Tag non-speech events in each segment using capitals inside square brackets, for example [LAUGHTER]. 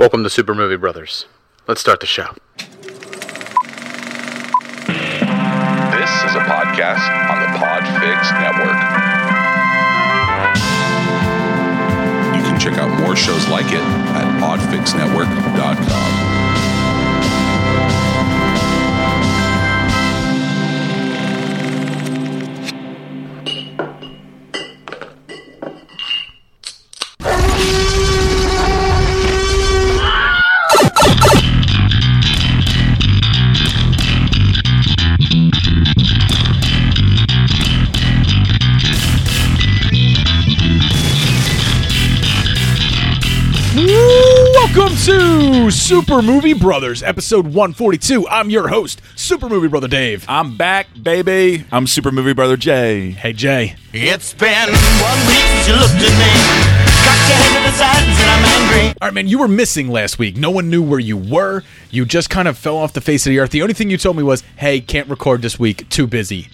Welcome to Super Movie Brothers. Let's start the show. This is a podcast on the Podfix Network. You can check out more shows like it at podfixnetwork.com. Super Movie Brothers, episode 142. I'm your host, Super Movie Brother Dave. I'm back, baby. I'm Super Movie Brother Jay. Hey, Jay. It's been one week since you looked at me. Cocked your head to the side and said I'm angry. All right, man, you were missing last week. No one knew where you were. You just kind of fell off the face of the earth. The only thing you told me was, hey, can't record this week. Too busy.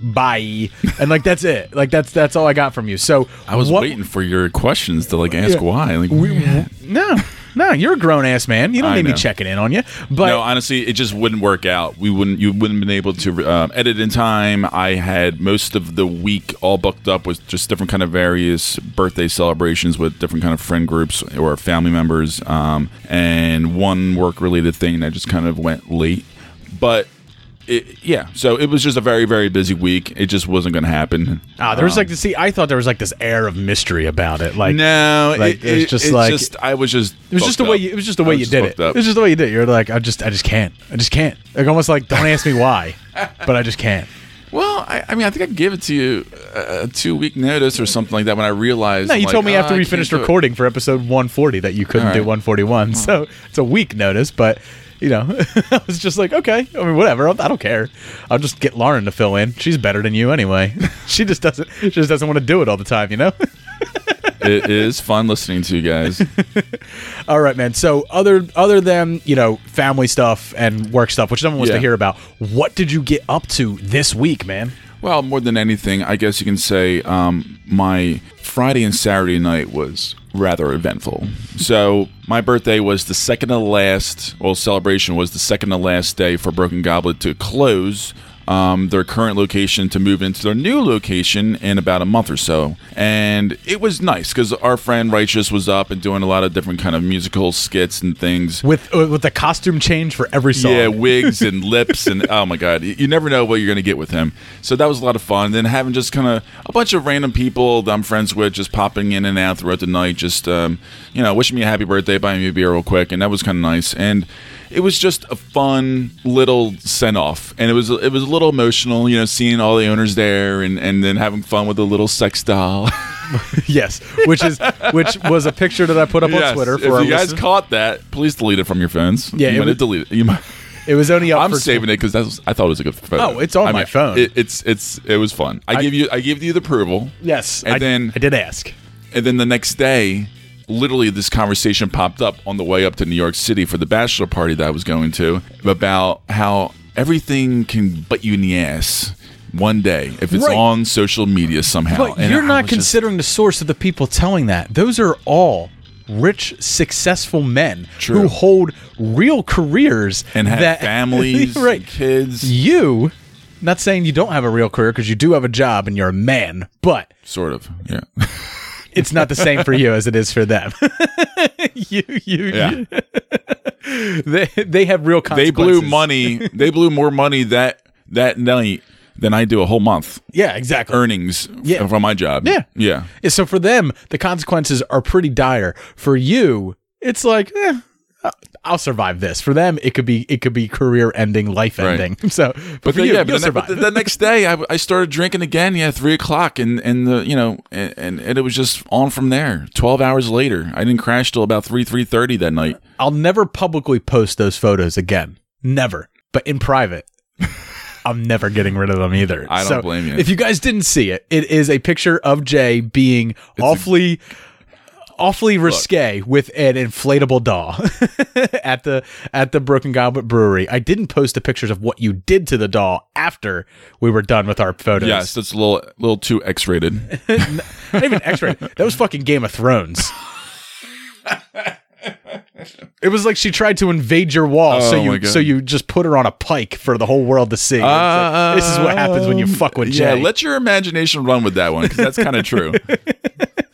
Bye. And like, that's it. Like, that's that's all I got from you. So I was what- waiting for your questions to like ask Yeah. why. Like, We, No, no, you're a grown ass man. You don't I need me checking in on you. But no, honestly, it just wouldn't work out. We wouldn't. You wouldn't been able to um, edit in time. I had most of the week all booked up with just different kind of various birthday celebrations with different kind of friend groups or family members, um, and one work related thing that just kind of went late. But it, yeah, so it was just a very very busy week. It just wasn't going to happen. ah, there was like to see. I thought there was like this air of mystery about it. Like no, like, it, it's just like- I was just It was just the way you, it was just the way you did it. It was just the way you did it. You're like, I just, I just can't. I just can't. Like almost like, don't ask me why, but I just can't. Well, I, I mean, I think I gave it to you uh, a two week notice or something like that when I realized. No, you like, told me "Oh, after we finished recording for episode 140 that you couldn't All do right. 141. So it's a week notice, but you know, [LAUGHS] I was just like, okay, I mean, whatever. I don't care. I'll just get Lauren to fill in. She's better than you anyway. [LAUGHS] she just doesn't. She just doesn't want to do it all the time, you know. [LAUGHS] it is fun listening to you guys. All right, man. So other other than you know family stuff and work stuff, which no one wants to hear about, what did you get up to this week, man? well, more than anything, I guess you can say um, my Friday and Saturday night was rather eventful. So my birthday was the second to last. Well, celebration was the second to last day for Broken Goblet to close. Um, their current location to move into their new location in about a month or so, and it was nice because our friend Righteous was up and doing a lot of different kind of musical skits and things. With uh, with the costume change for every song. Yeah, wigs and lips and oh my god, you never know what you're gonna get with him. So that was a lot of fun. Then having just kind of a bunch of random people that I'm friends with just popping in and out throughout the night, just um, you know, wishing me a happy birthday, buying me a beer real quick, and that was kind of nice. And it was just a fun little send off, and it was it was a little emotional, you know, seeing all the owners there and and then having fun with the little sex doll. [LAUGHS] Yes, which is which was a picture that I put up on Twitter if for our you guys listeners. caught that, please delete it from your phones. Yeah, you it might was- have deleted. You might. It was only up I'm saving it because that's I thought it was a good photo. Oh, it's on I my phone. It, it's it's it was fun. I, give you I gave you the approval. Yes, and I, then I did ask. and then the next day, literally this conversation popped up on the way up to New York City for the bachelor party that I was going to about how everything can butt you in the ass one day if it's Right. on social media somehow. But And you're I not was just- considering the source of the people telling that. Those are all rich, successful men True. who hold real careers and have that, families, [LAUGHS] right? and kids. You, not saying you don't have a real career because you do have a job and you're a man, but Sort of, yeah. [LAUGHS] it's not the same for you as it is for them. [LAUGHS] you, you, Yeah. you- they they have real consequences. they blew money. They blew more money that that night than I do a whole month Yeah, exactly. earnings Yeah. from my job. Yeah. yeah. Yeah, So for them, the consequences are pretty dire. For you, it's like, eh, I'll survive this. For them, it could be it could be career ending, life Right. ending. [LAUGHS] So, but, But for the, you, yeah, you'll but the, survive. but the, next day I, I started drinking again. Yeah, three o'clock, and and the you know, and, and and it was just on from there. Twelve hours later, I didn't crash till about three three thirty that night. I'll never publicly post those photos again. Never. But in private. [LAUGHS] I'm never getting rid of them either. I don't So, blame you. If you guys didn't see it, it is a picture of Jay being awfully awfully risque with an inflatable doll [LAUGHS] at the at the Broken Goblet Brewery. I didn't post the pictures of what you did to the doll after we were done with our photos. Yes, that's a little little too X rated. [LAUGHS] Not even X-ray. That was fucking Game of Thrones. It was like she tried to invade your wall, so Oh, my you so you just put her on a pike for the whole world to see. It's like, this is what happens when you fuck with uh, Jay. Yeah, let your imagination run with that one because that's kind of true. [LAUGHS]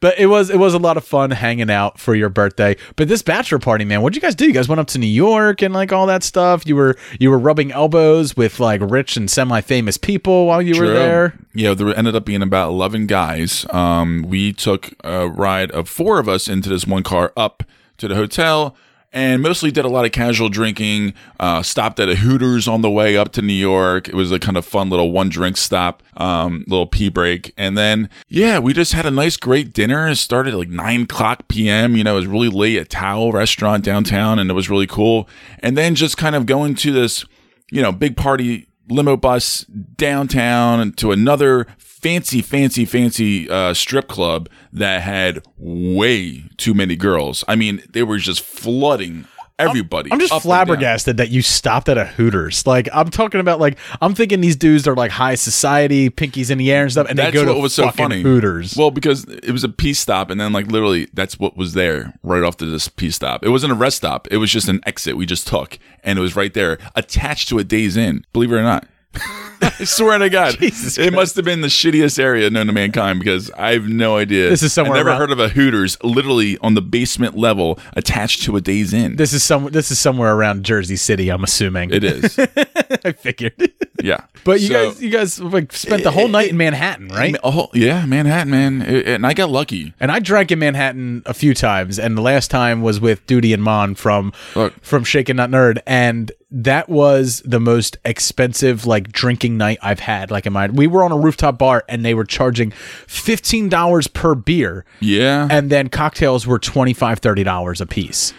But it was it was a lot of fun hanging out for your birthday. But this bachelor party, man, what'd you guys do? You guys went up to New York and like all that stuff. You were you were rubbing elbows with like rich and semi famous people while you were there. Yeah, there ended up being about 11 guys. Um, we took a ride of four of us into this one car up to the hotel and mostly did a lot of casual drinking. Uh, stopped at a Hooters on the way up to New York. It was a kind of fun little one drink stop, um, little pee break. And then, yeah, we just had a nice, great dinner. It started like 9 o'clock p.m. You know, it was really late at Tao restaurant downtown and it was really cool. And then just kind of going to this, you know, big party limo bus downtown to another fancy, fancy, fancy uh, strip club that had way too many girls. I mean, they were just flooding everybody. I'm just and down. flabbergasted that you stopped at a Hooters. Like I'm talking about like I'm thinking these dudes are like high society, pinkies in the air and stuff, and That's they go what to was so fucking funny. Hooters. Well, because it was a pee stop, and then like literally, that's what was there right after this pee stop. It wasn't a rest stop; it was just an exit we just took, and it was right there, attached to a Days Inn. Believe it or not. [LAUGHS] I swear to God, Jesus it must have been the shittiest area known to mankind because I have no idea. This is somewhere I've never around- heard of a Hooters literally on the basement level attached to a Days Inn. this is some this is somewhere around Jersey City, I'm assuming. it is, [LAUGHS] I figured. yeah. But you So- guys you guys like spent the whole night in Manhattan, right? Oh yeah, Manhattan, man, It- and I got lucky. And I drank in Manhattan a few times, and the last time was with Duty and Mon from Look. from Shaken Not Nerd, and that was the most expensive like drinking night I've had. Like in my, we were on a rooftop bar, and they were charging fifteen dollars per beer, Yeah, and then cocktails were 25 dollars a piece.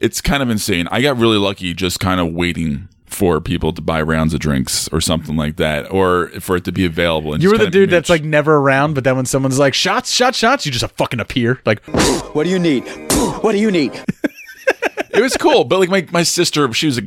it's kind of insane. I got really lucky just kind of waiting for people to buy rounds of drinks or something like that, or for it to be available. And You just were the kind of dude that's like never around, but then when someone's like shots, shots, shots, you just fucking appear. Like What do you need? What do you need? [LAUGHS] it was cool. But like my, my sister, she was a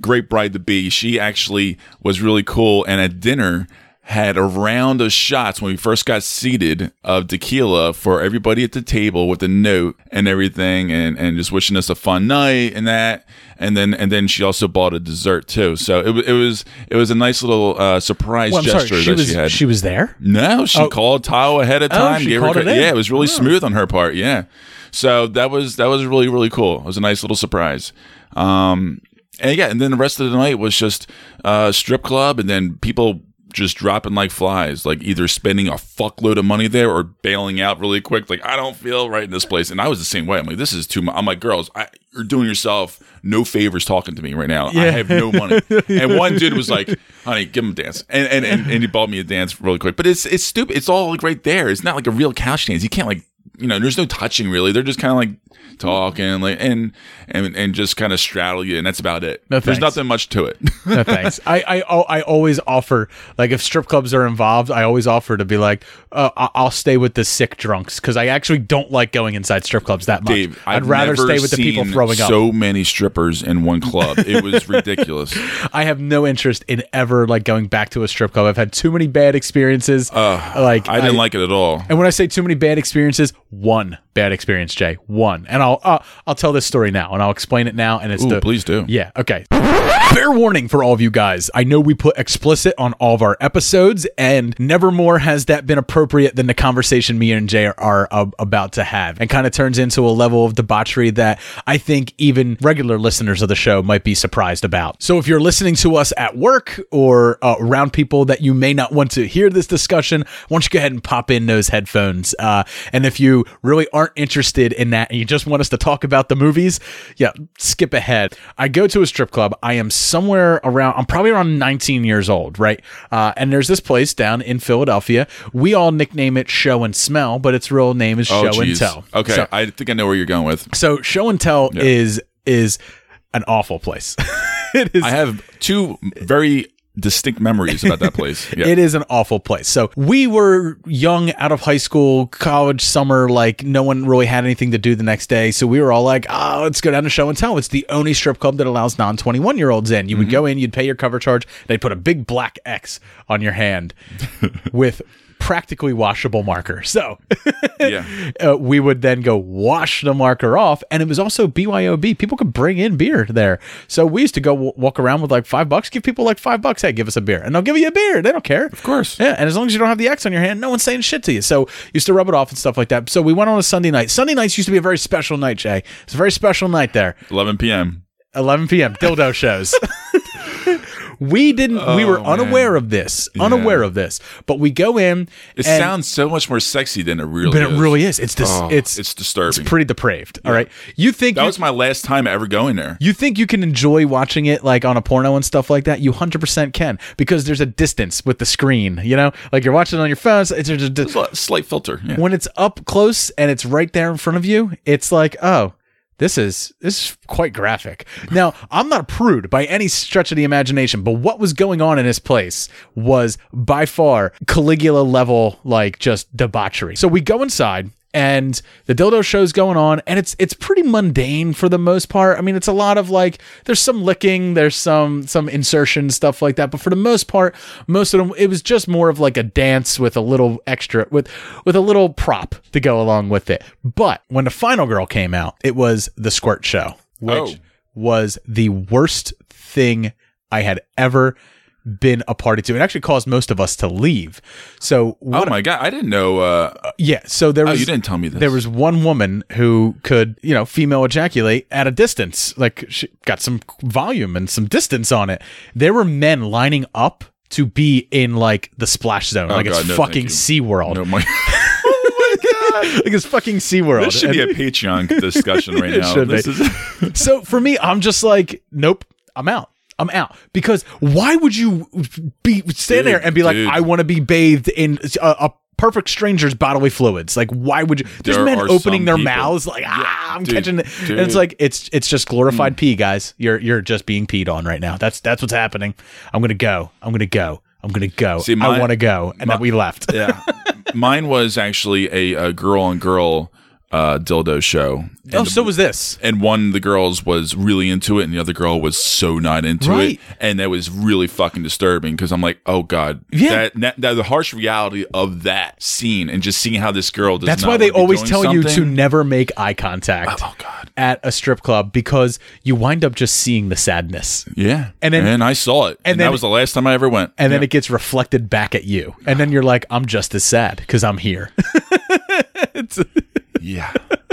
great bride to be. She actually was really cool. And at dinner, had a round of shots when we first got seated of tequila for everybody at the table with a note and everything and, and just wishing us a fun night and that and then and then she also bought a dessert too so it, it was it was a nice little uh, surprise well, gesture sorry, she that was she had she was there. no, she Oh. called Tao ahead of time Oh, time. she gave her called it in. Yeah, it was really smooth on her part. Yeah, so that was that was really really cool. It was a nice little surprise. Um, and yeah, and then the rest of the night was just uh, strip club, and then people just dropping like flies, like either spending a fuckload of money there or bailing out really quick. Like I don't feel right in this place, and I was the same way. I'm like, this is too much. I'm like, girls, I, you're doing yourself no favors talking to me right now. I have no money. [LAUGHS] and one dude was like, honey, give him a dance, and and, and and he bought me a dance really quick. But it's it's stupid. It's all like right there. It's not like a real couch dance. You can't like you know. There's no touching really. They're just kind of like talking like and and and just kind of straddle you, and that's about it. No, There's thanks. nothing much to it. No [LAUGHS] thanks. I, I I always offer like if strip clubs are involved, I always offer to be like, uh, I- I'll stay with the sick drunks because I actually don't like going inside strip clubs that much. Dave, I'd I've rather stay with the people throwing up. So many strippers in one club. It was [LAUGHS] ridiculous. I have no interest in ever like going back to a strip club. I've had too many bad experiences. like I didn't like it at all. And when I say too many bad experiences, one bad experience, Jay, one. And I'll uh, I'll tell this story now, and I'll explain it now. And it's Ooh, the please do. Yeah. Okay. Fair warning for all of you guys. I know we put explicit on all of our episodes, and never more has that been appropriate than the conversation me and Jay are, uh, about to have, and kind of turns into a level of debauchery that I think even regular listeners of the show might be surprised about. So if you're listening to us at work or uh, around people that you may not want to hear this discussion, why don't you go ahead and pop in those headphones? Uh, and if you really aren't interested in that and you just want us to talk about the movies, yeah, skip ahead. I go to a strip club. I am somewhere around, I'm probably around 19 years old, right? Uh, and there's this place down in Philadelphia. We all nickname it Show and Smell, but its real name is Oh, Show and. Tell. Okay, So, I think I know where you're going with. so Show and Tell is is an awful place. [LAUGHS] it is I have two very distinct memories about that place. [LAUGHS] Yeah. It is an awful place. So we were young, out of high school, college, summer, like no one really had anything to do the next day. So we were all like, oh, let's go down to show and tell. It's the only strip club that allows non 21 year olds in. You would mm-hmm. go in, you'd pay your cover charge, they'd put a big black X on your hand [LAUGHS] with practically washable marker. So [LAUGHS] yeah. uh, we would then go wash the marker off, and it was also BYOB. People could bring in beer there, so we used to go w- walk around with like five bucks, give people like five bucks. Hey, give us a beer, and they'll give you a beer. They don't care, of course. Yeah, and as long as you don't have the X on your hand, no one's saying shit to you. So used to rub it off and stuff like that. So we went on a Sunday night. Sunday nights used to be a very special night, Jay. It's a very special night there. 11 p.m. 11 p.m. dildo shows. [LAUGHS] we didn't. we were Oh, man. unaware of this. Unaware of this. But we go in. It sounds so much more sexy than it really but is. it really is. It's dis- Oh, it's it's disturbing. It's pretty depraved. All right. You think that you, was my last time ever going there. you think you can enjoy watching it like on a porno and stuff like that? You hundred percent can because there's a distance with the screen. You know, like you're watching it on your phone. it's, It's a slight filter. Yeah. when it's up close and it's right there in front of you, it's like, oh, this is this is quite graphic. Now, I'm not a prude by any stretch of the imagination, but what was going on in this place was by far Caligula level, like just debauchery. So we go inside. And the dildo show's going on, and it's it's pretty mundane for the most part. I mean, it's a lot of like there's some licking, there's some some insertion stuff like that, but for the most part, most of them it was just more of like a dance with a little extra with with a little prop to go along with it. But when the final girl came out, it was the squirt show, which Oh. was the worst thing I had ever been a party to. It actually caused most of us to leave. So oh my god, I didn't know. Uh, yeah, so there oh, was you didn't tell me this. there was one woman who could, you know, female ejaculate at a distance. Like she got some volume and some distance on it. There were men lining up to be in like the splash zone. like Oh, God, it's no, fucking. SeaWorld. No, [LAUGHS] [LAUGHS] my, God. like it's fucking SeaWorld. this should be a Patreon discussion right [LAUGHS] now. Is- so for me, I'm just like, nope, I'm out. I'm out because why would you be stand there and be like, dude. I want to be bathed in a, a perfect stranger's bodily fluids? Like, why would you? There's There men opening their people- mouths like, ah, I'm dude, catching it, and it's like it's it's just glorified pee, guys. You're you're just being peed on right now. That's that's what's happening. I'm gonna go. I'm gonna go. I'm gonna go. See, I want to go, and then we left. yeah, [LAUGHS] mine was actually a, a girl on girl uh, dildo show. And oh, the- so was this. and one of the girls was really into it, and the other girl was so not into Right. it, and that was really fucking disturbing because I'm like, oh god, Yeah. that, that, that the harsh reality of that scene, and just seeing how this girl does. That's why they always tell you to never make eye contact Oh god, at a strip club because you wind up just seeing the sadness. yeah, And then- and I saw it, and, then- that was the last time I ever went, And then it gets reflected back at you. And then you're like, I'm just as sad because I'm here. [LAUGHS] yeah. [LAUGHS]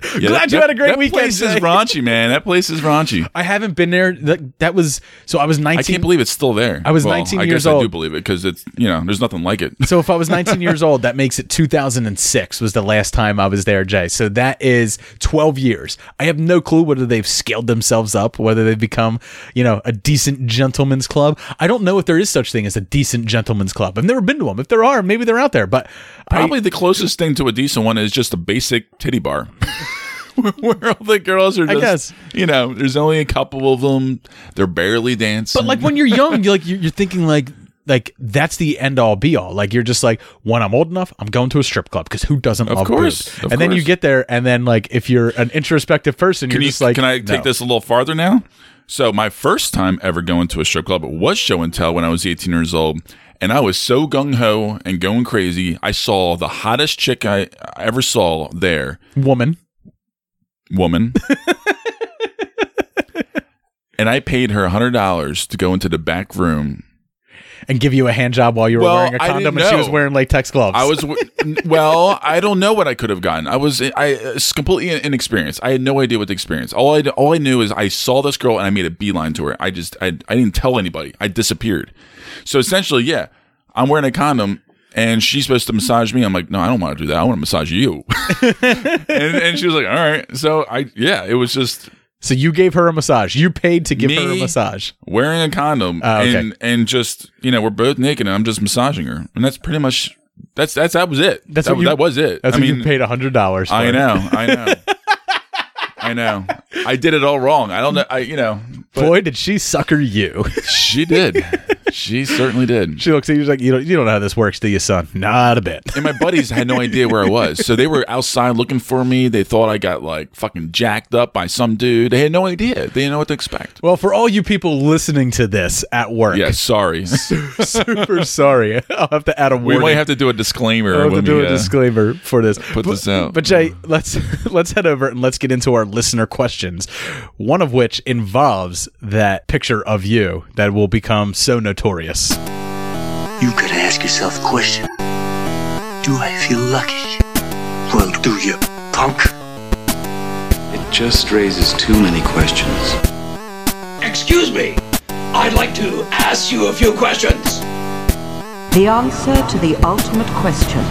Glad you had a great that weekend, place is raunchy, man. That place is raunchy. I haven't been there. That, that was so I was 19. I can't believe it's still there. I was Well, 19 I years guess I do old. believe it because it's you know there's nothing like it. So if I was 19 years old, that makes it 2006 was the last time I was there, Jay. So that is 12 years. I have no clue whether they've scaled themselves up, whether they've become, you know, a decent gentleman's club. I don't know if there is such thing as a decent gentleman's club. I've never been to them. If there are, maybe they're out there. But I- Probably the closest thing to a decent one is just a basic titty bar. [LAUGHS] Where all the girls are I just, guess. you know, there's only a couple of them. They're barely dancing. But like when you're young, you're like you're, you're thinking like like that's the end all be all. Like you're just like when I'm old enough, I'm going to a strip club because who doesn't love course, boobs? of and then you get there, and then like if you're an introspective person, can you're you, just like, can I take no. this a little farther now? So my first time ever going to a strip club was show and tell when I was 18 years old. And I was so gung ho and going crazy. I saw the hottest chick I I ever saw there. woman? Woman. [LAUGHS] and I paid her $100 to go into the back room. and give you a hand job while you were Well, wearing a condom and she was wearing latex gloves. I was [LAUGHS] well, I don't know what I could have gotten. I was I it's completely inexperienced. I had no idea what the experience. All I all I knew is I saw this girl and I made a beeline to her. I just I I didn't tell anybody. I disappeared. So essentially, yeah, I'm wearing a condom and she's supposed to massage me. I'm like, no, I don't want to do that. I want to massage you. [LAUGHS] and, and she was like, all right. So I yeah, it was just so you gave her a massage. You paid to give her a Me? massage. wearing a condom Oh, okay. and and just you know we're both naked and I'm just massaging her and that's pretty much that's that's that was it. That's that, what you- that was it. That's I what mean, you paid a hundred dollars. I know, I know, [LAUGHS] I know. I did it all wrong. I don't know. I you know, but Boy, did she sucker you. she did. [LAUGHS] She certainly did. She looks at you she's like, you don't, you don't know how this works, do you, son? Not a bit. And my buddies had no [LAUGHS] idea where I was. So they were outside looking for me. They thought I got like fucking jacked up by some dude. They had no idea. They didn't know what to expect. Well, for all you people listening to this at work, Yeah, sorry. [LAUGHS] super sorry. I'll have to add a we might have to do a disclaimer. I'll have to do we, a uh, disclaimer for this. put but, this out. But Jay, let's [LAUGHS] let's head over and let's get into our listener questions. One of which involves that picture of you that will become so notorious. You could ask yourself the question Do I feel lucky? Well, do you, punk? It just raises too many questions. Excuse me. I'd like to ask you a few questions. The answer to the ultimate question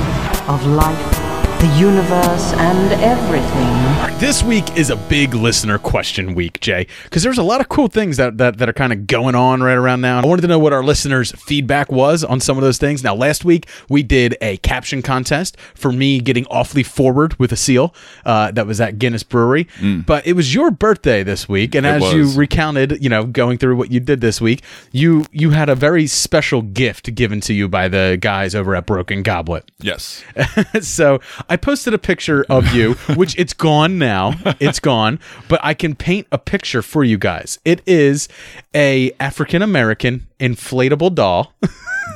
of life, the universe, and everything. This week is a big listener question week, Jay, because there's a lot of cool things that, that, that are kind of going on right around now. I wanted to know what our listeners' feedback was on some of those things. Now, last week we did a caption contest for me getting awfully forward with a seal uh, that was at Guinness Brewery, but it was your birthday this week, and It as you recounted, you know, going through what you did this week, you you had a very special gift given to you by the guys over at Broken Goblet. Yes. [LAUGHS] so I posted a picture of you, [LAUGHS] which it's gone now. It's gone, but I can paint a picture for you guys. It is a African American inflatable doll,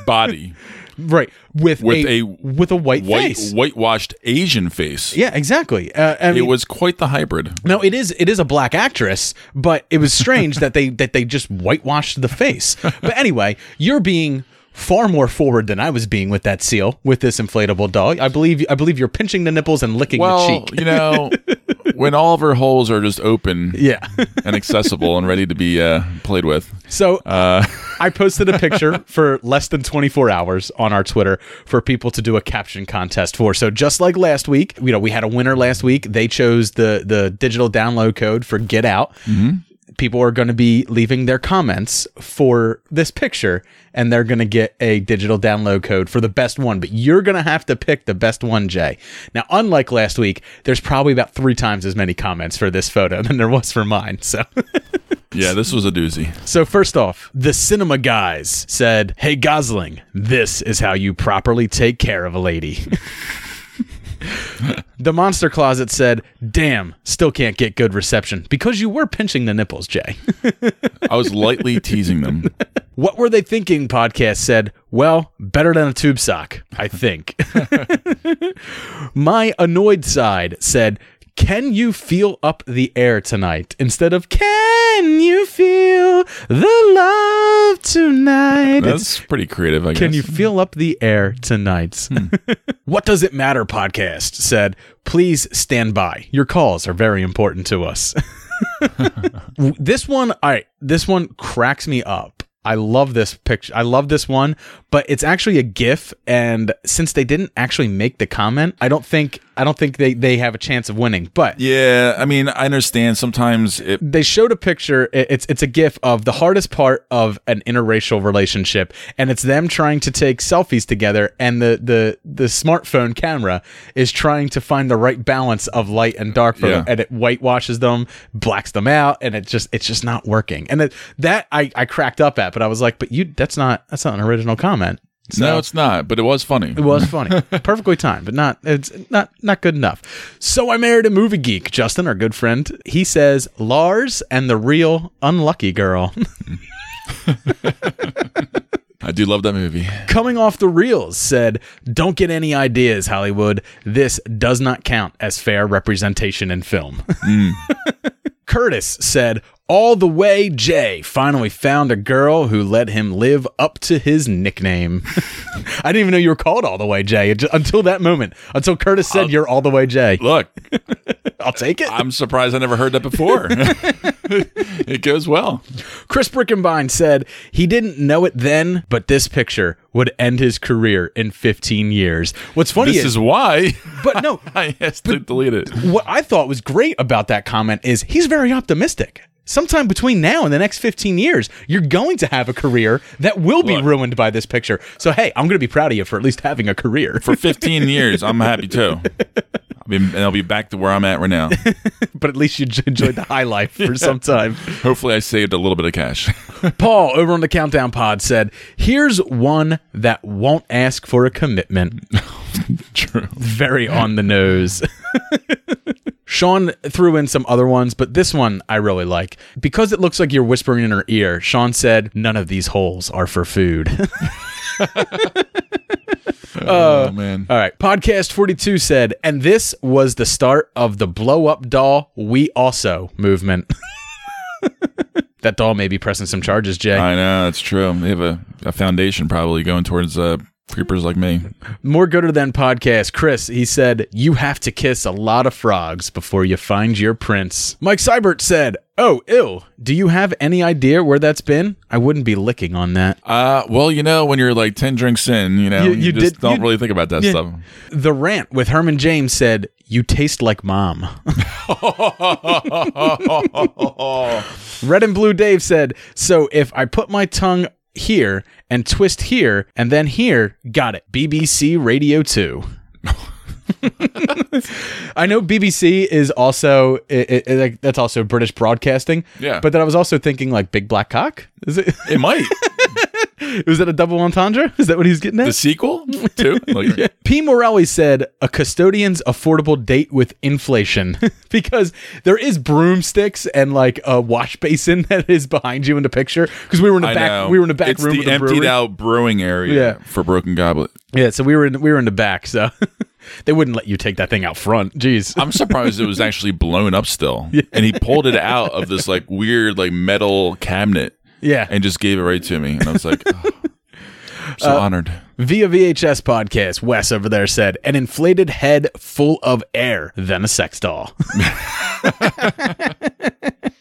Body. [LAUGHS] right, with, With a, a with a white, White, face. whitewashed Asian face. Yeah, exactly. Uh, I It was quite the hybrid. no, it is it is a black actress, but it was strange that they that they just whitewashed the face. [LAUGHS] But anyway, you're being far more forward than I was being with that seal with this inflatable doll. I believe I believe you're pinching the nipples and licking the Well, cheek. you know, [LAUGHS] when all of her holes are just open Yeah. and accessible and ready to be uh, played with. So Uh, I posted a picture [LAUGHS] for less than 24 hours on our Twitter for people to do a caption contest for. So just like last week, you know, we had a winner last week. They chose the the digital download code for Get Out. People are going to be leaving their comments for this picture, and they're going to get a digital download code for the best one. But you're going to have to pick the best one, Jay. Now, unlike last week, there's probably about three times as many comments for this photo [LAUGHS] than there was for mine. So. [LAUGHS] yeah, this was a doozy. So first off, the cinema guys said, "Hey Gosling, this is how you properly take care of a lady." [LAUGHS] [LAUGHS] the monster closet said, "Damn, still can't get good reception because you were pinching the nipples, Jay." I was lightly teasing them. [LAUGHS] what were they thinking? Podcast said, "Well, better than a tube sock, I think." [LAUGHS] My annoyed side said, "Can you feel up the air tonight?" instead of "Can you feel the love tonight?" It's- That's pretty creative, I guess. Can you feel up the air tonight? Hmm. [LAUGHS] what does it matter? Podcast said, please stand by. Your calls are very important to us. [LAUGHS] this one, all right, this one cracks me up. I love this picture. I love this one, but it's actually a GIF, and since they didn't actually make the comment, I don't think I don't think they they have a chance of winning. But Yeah, I mean, I understand sometimes it. they showed a picture. It's it's a gif of the hardest part of an interracial relationship, and it's them trying to take selfies together, and the the the smartphone camera is trying to find the right balance of light and dark for them, and it whitewashes them, blacks them out, and it just it's just not working. And it, that I I cracked up at, but I was like, but you that's not that's not an original comment. No, it's not, but it was funny. It was funny, [LAUGHS] perfectly timed, but not it's not not good enough. So I married a movie geek, Justin, our good friend. He says Lars and the real unlucky girl. [LAUGHS] I do love that movie. Coming off the reels said, "Don't get any ideas, Hollywood. This does not count as fair representation in film." Mm. [LAUGHS] Curtis said, All the way Jay finally found a girl who let him live up to his nickname. [LAUGHS] I didn't even know you were called All the Way Jay until that moment. Until Curtis said you're All the Way Jay. Look, [LAUGHS] I'll take it. I'm surprised I never heard that before. [LAUGHS] it goes well. Chris Brickenbine said he didn't know it then, but this picture would end his career in 15 years. What's funny This is, is why but no, I asked to delete it. what I thought was great about that comment is he's very optimistic. Sometime between now and the next 15 years, you're going to have a career that will be Look. ruined by this picture. So, hey, I'm going to be proud of you for at least having a career. For [LAUGHS] 15 years, I'm happy too. I mean, and I'll be back to where I'm at right now. [LAUGHS] but at least you enjoyed the high life for some time. Hopefully, I saved a little bit of cash. [LAUGHS] Paul over on the Countdown Pod said, "Here's one that won't ask for a commitment." True. Very on the nose. Sean threw in some other ones, but this one I really like. Because it looks like you're whispering in her ear, Sean said, None of these holes are for food. [LAUGHS] oh man. All right. Podcast 42 said, and this was the start of the blow up doll we also movement. [LAUGHS] that doll may be pressing some charges, Jay. I know it's true. They have a, a foundation probably going towards uh, creepers like me. More gooder than podcast. Chris, he said, You have to kiss a lot of frogs before you find your prince. Mike Seibert said, Oh, ill. Do you have any idea where that's been? I wouldn't be licking on that. Uh, well, you know, when you're like ten drinks in, you know, You- you, you just did- don't you- really think about that stuff. The rant with Herman James said, You taste like mom. [LAUGHS] Red and Blue Dave said, So if I put my tongue here and twist here and then here, got it. BBC Radio 2. [LAUGHS] I know BBC is also it, it- it- like, that's also British broadcasting. Yeah. but then I was also thinking like Big Black Cock. Is it? It might [LAUGHS] Was that a double entendre? Is that what he's getting at? the sequel too. [LAUGHS] Like, P. Morelli said a custodian's affordable date with inflation [LAUGHS] because there is broomsticks and like a wash basin [LAUGHS] that is behind you in the picture because we were in the I back know. we were in the back it's room the of the emptied brewery. out brewing area Yeah. for Broken Goblet. Yeah, so we were in we were in the back, so they wouldn't let you take that thing out front. Jeez. I'm surprised it was actually blown up still, and he pulled it out of this like weird like metal cabinet yeah. and just gave it right to me, and I was like, [LAUGHS] oh, so Uh, honored. Via VHS podcast, Wes over there said, an inflated head full of air, then a sex doll. [LAUGHS]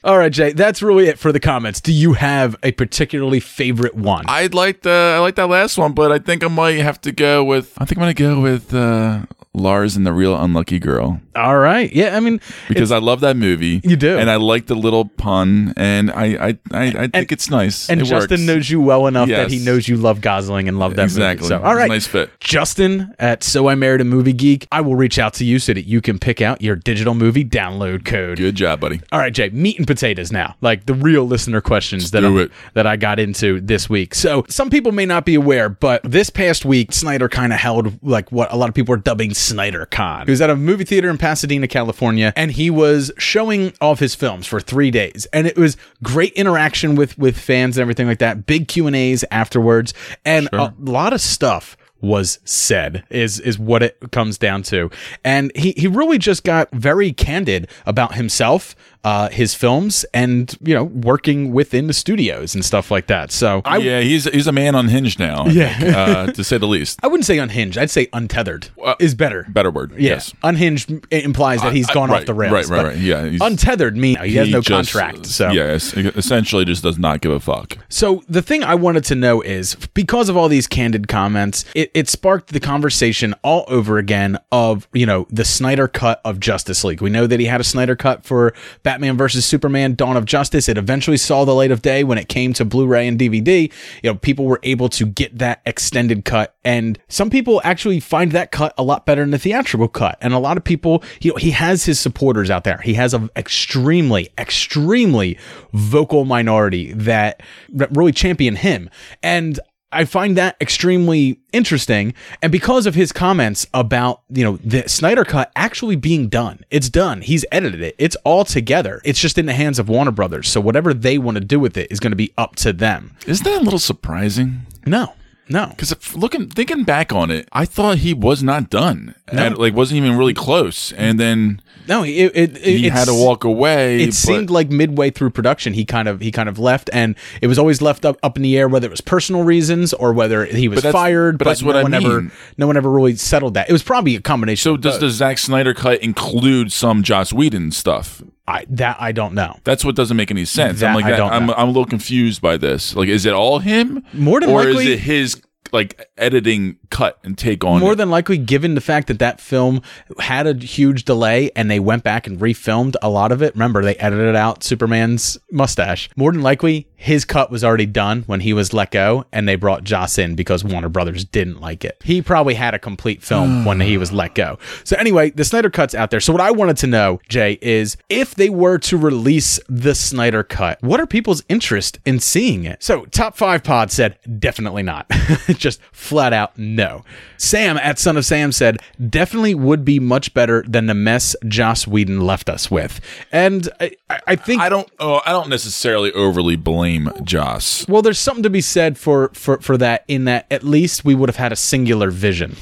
All right, Jay, that's really it for the comments. Do you have a particularly favorite one? I'd like the I like that last one, but I think I might have to go with. I think I'm gonna go with uh, Lars and the Real Unlucky Girl All right. Yeah, I mean, because I love that movie. You do. and I like the little pun, and I I I, I think it's nice. and It Justin works. knows you well enough that he knows you love Gosling and love that exactly. movie. So, all right. nice fit. Justin at So I Married a Movie Geek, I will reach out to you so that you can pick out your digital movie download code. Good job, buddy. All right, Jay, meat and potatoes now. Like the real listener questions that do I, that I got into this week. So, some people may not be aware, but this past week Snyder kind of held like what a lot of people are dubbing Snyder Con. He was at a movie theater in Pasadena, California, and he was showing off his films for 3 days. And it was great interaction with with fans and everything like that. Big Q&As afterwards and a lot of stuff was said is is what it comes down to and he he really just got very candid about himself uh his films and you know working within the studios and stuff like that so i yeah, he's he's a man unhinged now. Yeah. think, uh, [LAUGHS] to say the least. I wouldn't say unhinged. I'd say untethered Uh, is better. Better word. Yeah. Yes. Unhinged implies that he's gone right, off the rails. right, right, right. Yeah, Untethered means he, has no just- contract. So yes, essentially just does not give a fuck. So the thing I wanted to know is because of all these candid comments, it, it sparked the conversation all over again of, you know, the Snyder cut of Justice League. We know that he had a Snyder cut for Batman versus Superman Dawn of Justice. It eventually saw the light of day when it came to Blu-ray and DVD. You know, people were able to get that extended cut and some people actually find that cut a lot better than the theatrical cut. And a lot of people, you know, he has his supporters out there. He has an extremely, extremely vocal minority that, that really champion him. And I find that extremely interesting. And because of his comments about, you know, the Snyder cut actually being done, it's done. He's edited it. It's all together. It's just in the hands of Warner Brothers. So whatever they want to do with it is going to be up to them. Isn't that a little surprising? No, no. Because looking, thinking back on it, I thought he was not done. And, like, wasn't even really close. And then No, it, it, it he had to walk away. It but- seemed like midway through production, he kind of he kind of left, and it was always left up up in the air whether it was personal reasons or whether he was But that's- fired. but that's what no I one ever mean. no one ever really settled that. It was probably a combination. So does both. the Zack Snyder cut include some Joss Whedon stuff? I, that I don't know. That's what doesn't make any sense. That I'm like, I that, don't I'm, know. I'm a little confused by this. Like, is it all him? More than or likely- is it his like editing cut and take on More it. than likely, given the fact that that film had a huge delay and they went back and refilmed a lot of it. Remember, they edited out Superman's mustache. More than likely, his cut was already done when he was let go, and they brought Joss in because Warner Brothers didn't like it. He probably had a complete film when he was let go. So anyway, the Snyder cut's out there. So what I wanted to know, Jay, is if they were to release the Snyder cut, what are people's interest in seeing it? So top five pod said definitely not. [LAUGHS] Just flat out no. Sam at Son of Sam said definitely would be much better than the mess Joss Whedon left us with. And I, I- think I don't. Oh, I don't necessarily overly blame Joss. well, there's something to be said for for for that. In that, at least we would have had a singular vision,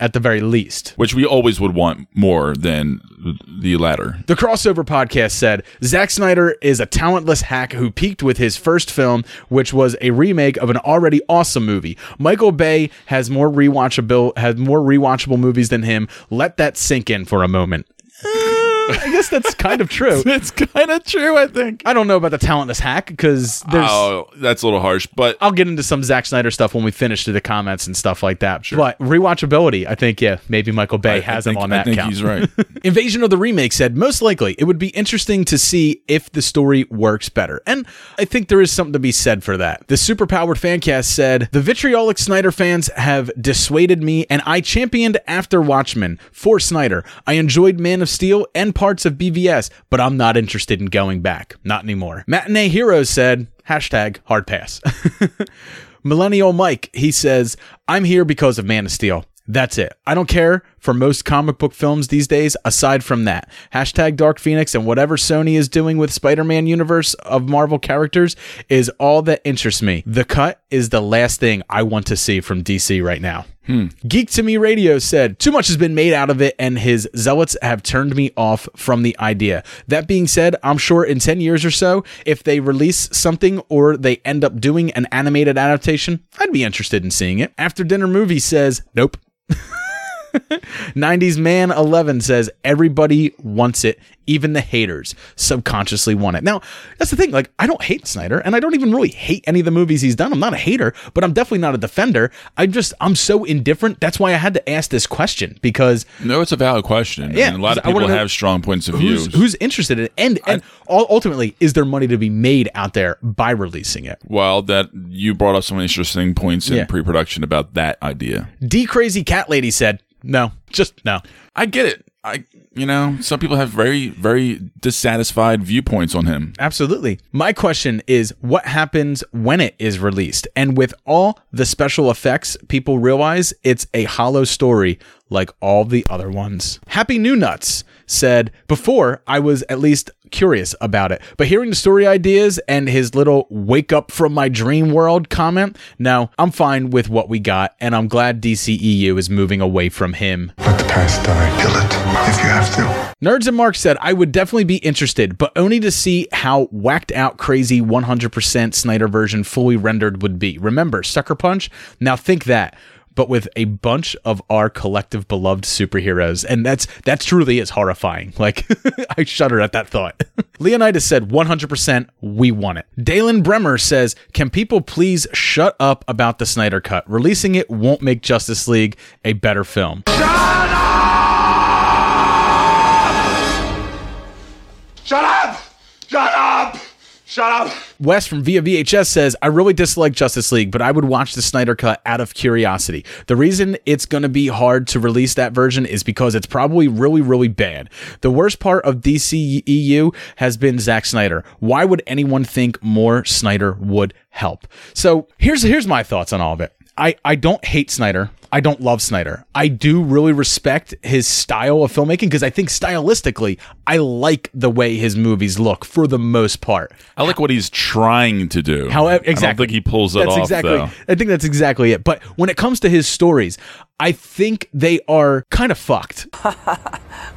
at the very least. which we always would want more than the latter. The crossover podcast said Zack Snyder is a talentless hack who peaked with his first film, which was a remake of an already awesome movie. Michael Bay has more rewatchable has more rewatchable movies than him. Let that sink in for a moment. Eh, I guess that's kind of true. [LAUGHS] It's kind of true, I think. I don't know about the talentless hack because there's. Oh, that's a little harsh, but I'll get into some Zack Snyder stuff when we finish to the comments and stuff like that. But rewatchability, I think, yeah, maybe Michael Bay I- I has think- him on I that think count. he's right. [LAUGHS] Invasion of the Remake said, most likely, it would be interesting to see if the story works better. And I think there is something to be said for that. The Superpowered Fancast said, the vitriolic Snyder fans have dissuaded me, and I championed After Watchmen for Snyder. I enjoyed Man of Steel and parts of BVS, but I'm not interested in going back. Not anymore. Matinee Heroes said, hashtag hard pass. [LAUGHS] Millennial Mike, he says, I'm here because of Man of Steel. That's it. I don't care for most comic book films these days, aside from that. Hashtag Dark Phoenix and whatever Sony is doing with Spider Man universe of Marvel characters is all that interests me. The cut is the last thing I want to see from DC right now. Hmm. Geek to Me Radio said, Too much has been made out of it, and his zealots have turned me off from the idea. That being said, I'm sure in 10 years or so, if they release something or they end up doing an animated adaptation, I'd be interested in seeing it. After Dinner Movie says, Nope. [LAUGHS] 90s Man 11 says everybody wants it, even the haters subconsciously want it. Now, that's the thing. Like, I don't hate Snyder, and I don't even really hate any of the movies he's done. I'm not a hater, but I'm definitely not a defender. I'm just, I'm so indifferent. That's why I had to ask this question because no, it's a valid question. Yeah, and a lot of I people have strong points of view. who's, interested in it, and and ul- ultimately, is there money to be made out there by releasing it? Well, that you brought up some interesting points in Yeah. pre-production about that idea. D Crazy Cat Lady said, "No, just no." I get it. I, you know, some people have very, very dissatisfied viewpoints on him. Absolutely. My question is what happens when it is released? And with all the special effects, people realize it's a hollow story like all the other ones. Happy New Nuts said, Before, I was at least curious about it, but hearing the story ideas and his little wake up from my dream world comment, no, I'm fine with what we got, and I'm glad DCEU is moving away from him. Let the past die. Kill it if you have to. Nerds and Mark said, I would definitely be interested, but only to see how whacked out, crazy 100% Snyder version fully rendered would be. Remember, Sucker Punch? Now think that. But with a bunch of our collective beloved superheroes, and that's that's truly is horrifying. Like [LAUGHS] I shudder at that thought. [LAUGHS] Leonidas said, "100%, we want it." Dalen Bremer says, "Can people please shut up about the Snyder Cut? Releasing it won't make Justice League a better film." Shut up! Shut up! Shut up! Wes from Via VHS says, I really dislike Justice League, but I would watch the Snyder Cut out of curiosity. The reason it's going to be hard to release that version is because it's probably really, really bad. The worst part of DCEU has been Zack Snyder. Why would anyone think more Snyder would help? So here's, here's my thoughts on all of it. I, I don't hate Snyder. I don't love Snyder. I do really respect his style of filmmaking because I think stylistically, I like the way his movies look for the most part. I like what he's trying to do. However, I exactly. don't think he pulls it that's off. Exactly. Though. I think that's exactly it. But when it comes to his stories, I think they are kind of fucked. [LAUGHS]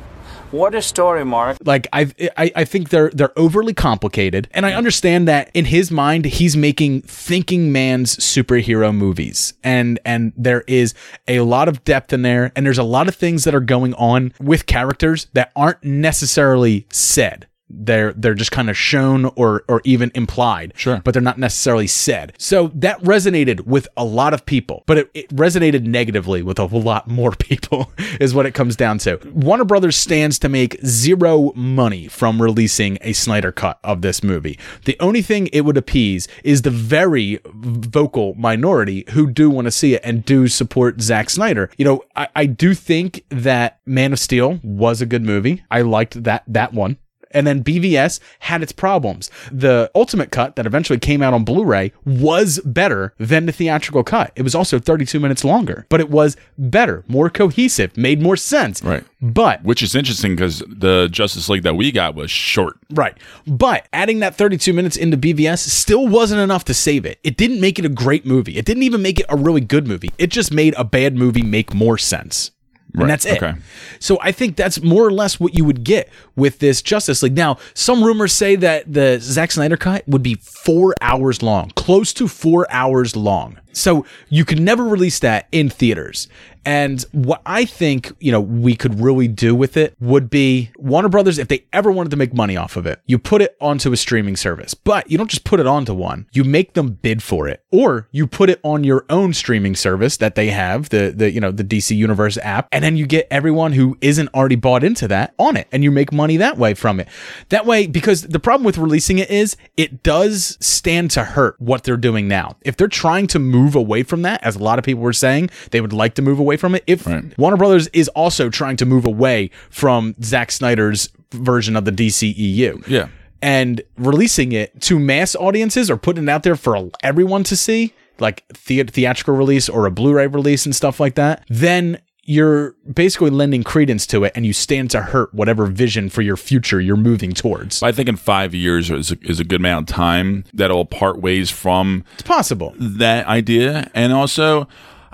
What a story, Mark. Like I, I, I think they're they're overly complicated, and I understand that in his mind he's making thinking man's superhero movies, and and there is a lot of depth in there, and there's a lot of things that are going on with characters that aren't necessarily said they're they're just kind of shown or or even implied Sure. but they're not necessarily said so that resonated with a lot of people but it, it resonated negatively with a lot more [LAUGHS] people is what it comes down to warner brothers stands to make zero money from releasing a snyder cut of this movie the only thing it would appease is the very vocal minority who do want to see it and do support Zack Snyder. You know, I, I do think that Man of Steel was a good movie. I liked that that one. And then BVS had its problems. The ultimate cut that eventually came out on Blu-ray was better than the theatrical cut. It was also 32 minutes longer, but it was better, more cohesive, made more sense. Right. But Which is interesting because the Justice League that we got was short. Right. But adding that 32 minutes into BVS still wasn't enough to save it. It didn't make it a great movie. It didn't even make it a really good movie. It just made a bad movie make more sense. Right, And that's it. okay. So I think that's more or less what you would get with this Justice League. Now, some rumors say that the Zack Snyder cut would be four hours long, close to four hours long. So you could never release that in theaters. And what I think, you know, we could really do with it would be Warner Brothers, if they ever wanted to make money off of it, you put it onto a streaming service. But you don't just put it onto one. You make them bid for it. Or you put it on your own streaming service that they have, the the you know, the DC Universe app, and then you get everyone who isn't already bought into that on it and you make money that way from it. That way, because the problem with releasing it is it does stand to hurt what they're doing now. If they're trying to move away from that, as a lot of people were saying, they would like to move away from it. If Warner Brothers is also trying to move away from Zack Snyder's version of the DCEU. Yeah. And releasing it to mass audiences or putting it out there for everyone to see, like the- theatrical release or a Blu-ray release and stuff like that, then you're basically lending credence to it and you stand to hurt whatever vision for your future you're moving towards. I think in five years is a, is a good amount of time that'll part ways from It's possible. that idea, and also.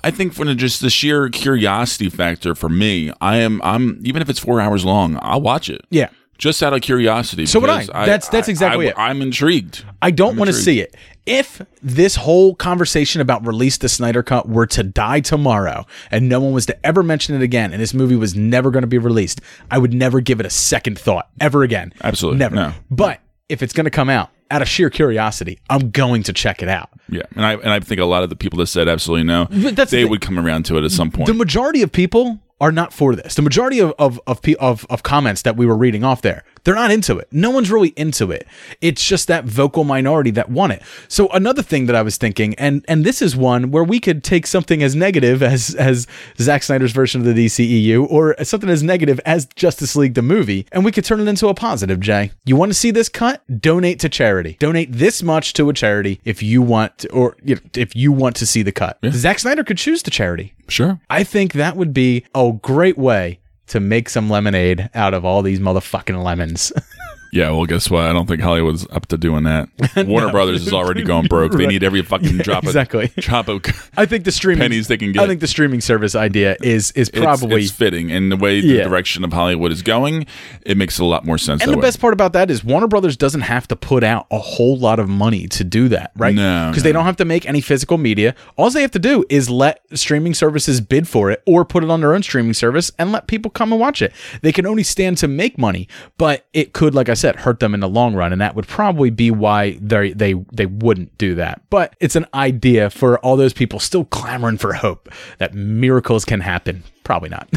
I think for the, just the sheer curiosity factor for me, I am I'm even if it's four hours long, I'll watch it. Yeah. just out of curiosity. So would I. because That's- that's exactly I, it. I'm intrigued. I don't want to see it. If this whole conversation about release the Snyder Cut were to die tomorrow and no one was to ever mention it again and this movie was never going to be released, I would never give it a second thought ever again. Absolutely. Never. No. But if it's going to come out out of sheer curiosity, I'm going to check it out. Yeah, and I and I think a lot of the people that said absolutely no, the they thing. would come around to it at some point. The majority of people are not for this. The majority of of of, of of comments that we were reading off there, they're not into it. No one's really into it. It's just that vocal minority that want it. So another thing that I was thinking, and and this is one where we could take something as negative as as Zack Snyder's version of the DCEU, or something as negative as Justice League the movie, and we could turn it into a positive. Jay, you want to see this cut? Donate to charity. Donate this much to a charity if you want, to, or you know, if you want to see the cut. Zack Snyder could choose the charity. sure. I think that would be a great way to make some lemonade out of all these motherfucking lemons. [LAUGHS] Yeah, well, guess what? I don't think Hollywood's up to doing that. [LAUGHS] Warner Brothers is already going broke. They need every fucking drop exactly. of drop of [LAUGHS] I think the streaming pennies they can get. I think the streaming service idea is is It's- probably it's, fitting, and the way the Yeah. direction of Hollywood is going, it makes a lot more sense. and that the way. best part about that is Warner Brothers doesn't have to put out a whole lot of money to do that, right? No, Because they don't have to make any physical media. All they have to do is let streaming services bid for it or put it on their own streaming service and let people come and watch it. They can only stand to make money, but it could, like I said, hurt them in the long run. And that would probably be why they they they wouldn't do that. But it's an idea for all those people still clamoring for hope that miracles can happen. Probably not.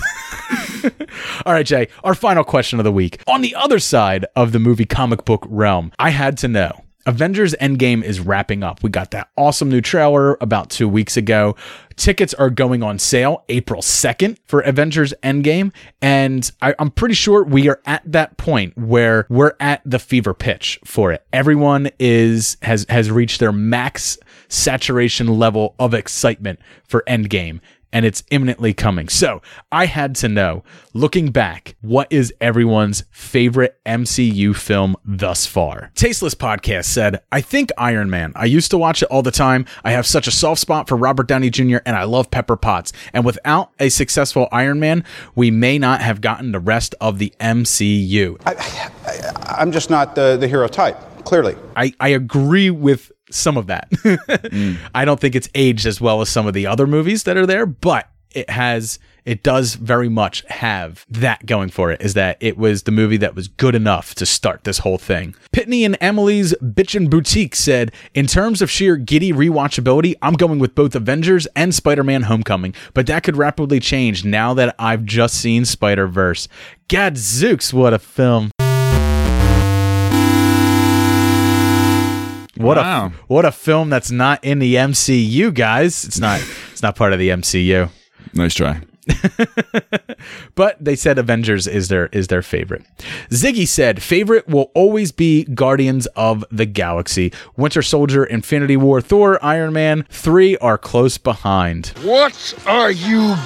[LAUGHS] All right, Jay, our final question of the week. On the other side of the movie comic book realm, I had to know. Avengers Endgame is wrapping up. We got that awesome new trailer about two weeks ago. Tickets are going on sale April 2nd for Avengers Endgame. And I, I'm pretty sure we are at that point where we're at the fever pitch for it. Everyone is has has reached their max saturation level of excitement for Endgame and it's imminently coming. So I had to know, looking back, what is everyone's favorite MCU film thus far? Tasteless Podcast said, I think Iron Man. I used to watch it all the time. I have such a soft spot for Robert Downey Jr., and I love Pepper Potts. And without a successful Iron Man, we may not have gotten the rest of the MCU. I'm just not the, the hero type, clearly. I, I agree with some of that. Hmm. [LAUGHS] I don't think it's aged as well as some of the other movies that are there, but it has it does very much have that going for it. Is that it was the movie that was good enough to start this whole thing. Pitney and Emily's Bitchin' Boutique said, in terms of sheer giddy rewatchability, I'm going with both Avengers and Spider-Man: Homecoming, but that could rapidly change now that I've just seen Spider-Verse. Gadzooks, what a film! What Wow. a what a film that's not in the MCU, guys. It's not it's not part of the MCU. Nice try. [LAUGHS] But they said Avengers is their is their favorite. Ziggy said favorite will always be Guardians of the Galaxy. Winter Soldier, Infinity War, Thor, Iron Man 3 are close behind. What are you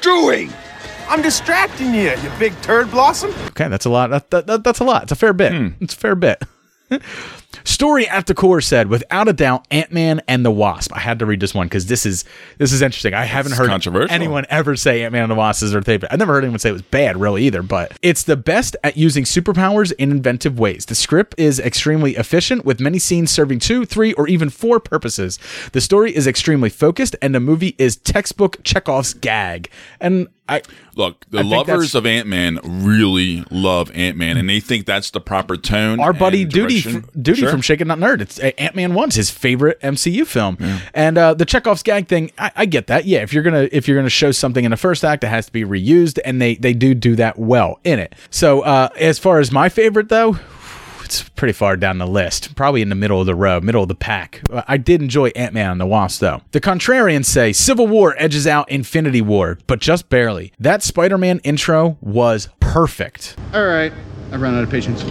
doing? I'm distracting you, you big turd blossom. Okay, that's a lot. That, that, that- that's a lot. It's a fair bit. Hmm. It's a fair bit. [LAUGHS] Story at the core said, without a doubt, Ant Man and the Wasp. I had to read this one because this is this is interesting. I haven't It's heard anyone ever say Ant Man and the Wasp is their favorite. I've never heard anyone say it was bad, really, either. But it's the best at using superpowers in inventive ways. The script is extremely efficient, with many scenes serving two, three, or even four purposes. The story is extremely focused, and the movie is textbook Chekhov's gag. And I Look, the I lovers of Ant Man really love Ant Man, and they think that's the proper tone. our buddy Duty. Duty Sure. from Shaken Not Nerd. It's Ant Man One's his favorite MCU film, and uh, the Chekhov's gag thing. I, I get that. Yeah, if you're gonna if you're gonna show something in the first act, it has to be reused, and they they do do that well in it. So uh, as far as my favorite though. It's pretty far down the list, probably in the middle of the row, middle of the pack. Uh, I did enjoy Ant Man and the Wasp, though. The contrarians say Civil War edges out Infinity War, but just barely. That Spider Man intro was perfect. All right, I've run out of patience.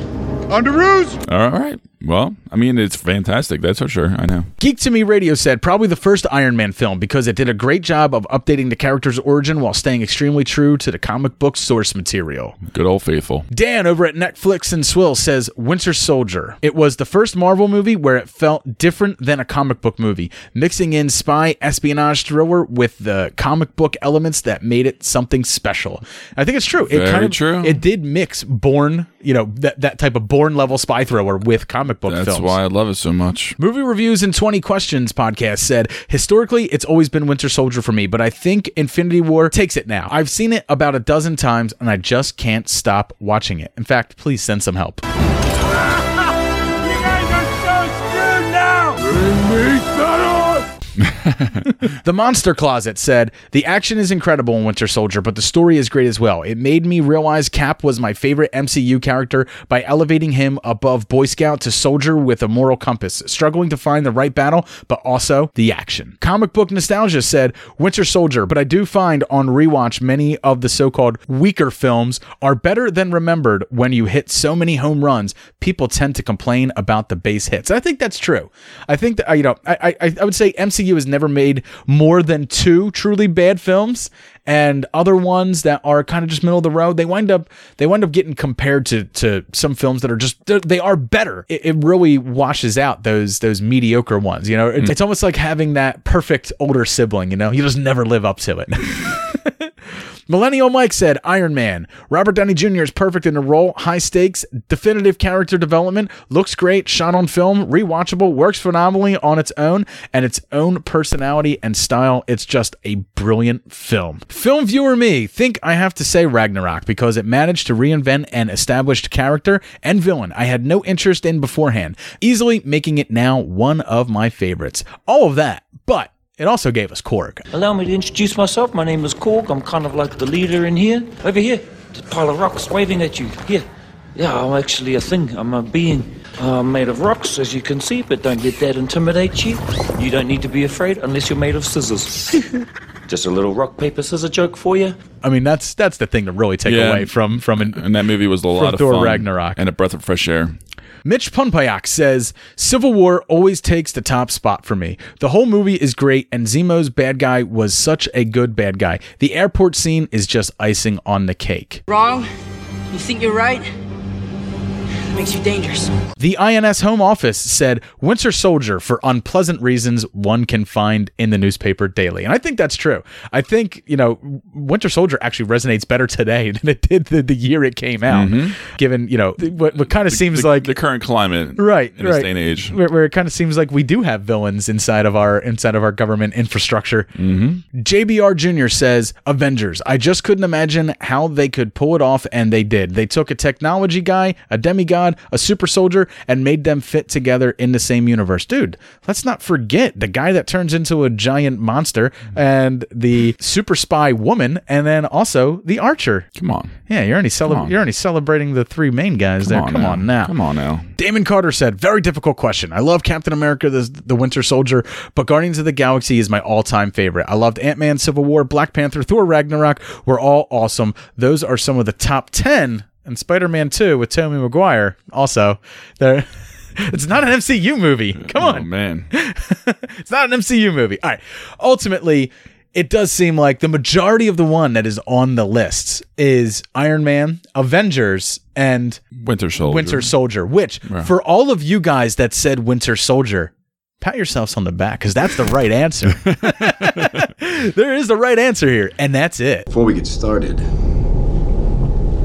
On to ruse! All right. Well, I mean, it's fantastic. That's for sure. I know. Geek to Me Radio said probably the first Iron Man film because it did a great job of updating the character's origin while staying extremely true to the comic book source material. Good old faithful. Dan over at Netflix and Swill says Winter Soldier. It was the first Marvel movie where it felt different than a comic book movie, mixing in spy espionage thriller with the comic book elements that made it something special. I think it's true. It Very kind of true. it did mix Bourne, you know, that that type of Bourne level spy thriller with comic book That's films. why I love it so much. Movie Reviews and 20 Questions podcast said, historically, it's always been Winter Soldier for me, but I think Infinity War takes it now. I've seen it about a dozen times and I just can't stop watching it. In fact, please send some help. [LAUGHS] The Monster Closet said, The action is incredible in Winter Soldier, but the story is great as well. It made me realize Cap was my favorite MCU character by elevating him above Boy Scout to soldier with a moral compass, struggling to find the right battle, but also the action. Comic Book Nostalgia said, Winter Soldier, but I do find on rewatch many of the so called weaker films are better than remembered when you hit so many home runs. People tend to complain about the base hits. I think that's true. I think that, uh, you know, I, I, I would say MCU has never made more than two truly bad films and other ones that are kind of just middle of the road they wind up they wind up getting compared to to some films that are just they're- better it, it really washes out those those mediocre ones you know it's, hmm. it's almost like having that perfect older sibling you know you just never live up to it [LAUGHS] Millennial Mike said Iron Man. Robert Downey Jr. is perfect in the role. High stakes, definitive character development, looks great, shot on film, rewatchable, works phenomenally on its own and its own personality and style. It's just a brilliant film. Film viewer me think I have to say Ragnarok because it managed to reinvent an established character and villain I had no interest in beforehand, easily making it now one of my favorites. All of that, but it also gave us Korg. Allow me to introduce myself. My name is Korg. I'm kind of like the leader in here. Over here, the pile of rocks waving at you. Here. Yeah, I'm actually a thing. I'm a being uh, made of rocks, as you can see, but don't let that intimidate you. You don't need to be afraid unless you're made of scissors. [LAUGHS] Just a little rock, paper, scissor joke for you. I mean, that's that's the thing to really take Yeah. away from from an, And that movie was a lot of Thor fun. Ragnarok. And a breath of fresh air. Mitch Punpayak says Civil War always takes the top spot for me. The whole movie is great, and Zemo's bad guy was such a good bad guy. The airport scene is just icing on the cake. Wrong? You think you're right? Makes you dangerous. The INS Home Office said Winter Soldier for unpleasant reasons one can find in the newspaper daily. And I think that's true. I think, you know, Winter Soldier actually resonates better today [LAUGHS] than it did the, the year it came out, Mhm. given, you know, what, what kind of seems the, like the current climate, right in right this day and age. where, where it kind of seems like we do have villains inside of our inside of our government infrastructure Mm-hmm. jbr jr says avengers i just couldn't imagine how they could pull it off and they did they took a technology guy a demigod a super soldier and made them fit together in the same universe dude let's not forget the guy that turns into a giant monster and the super spy woman and then also the archer come on yeah you're only, cele- on. you're only celebrating the three main guys there on come now. on now Come on now. Damon Carter said, "Very difficult question. I love Captain America, the, the Winter Soldier, but Guardians of the Galaxy is my all-time favorite. I loved Ant Man, Civil War, Black Panther, Thor, Ragnarok. Were all awesome. Those are some of the top ten. And Spider-Man Two with Tobey Maguire. Also, there." [LAUGHS] It's not an MCU movie. Come oh, on, Oh man. [LAUGHS] it's not an MCU movie. All right. Ultimately, it does seem like the majority of the one that is on the lists is Iron Man, Avengers, and Winter Soldier. Winter Soldier, which Yeah. for all of you guys that said Winter Soldier, pat yourselves on the back because that's the right answer. [LAUGHS] there is the right answer here, and that's it. Before we get started,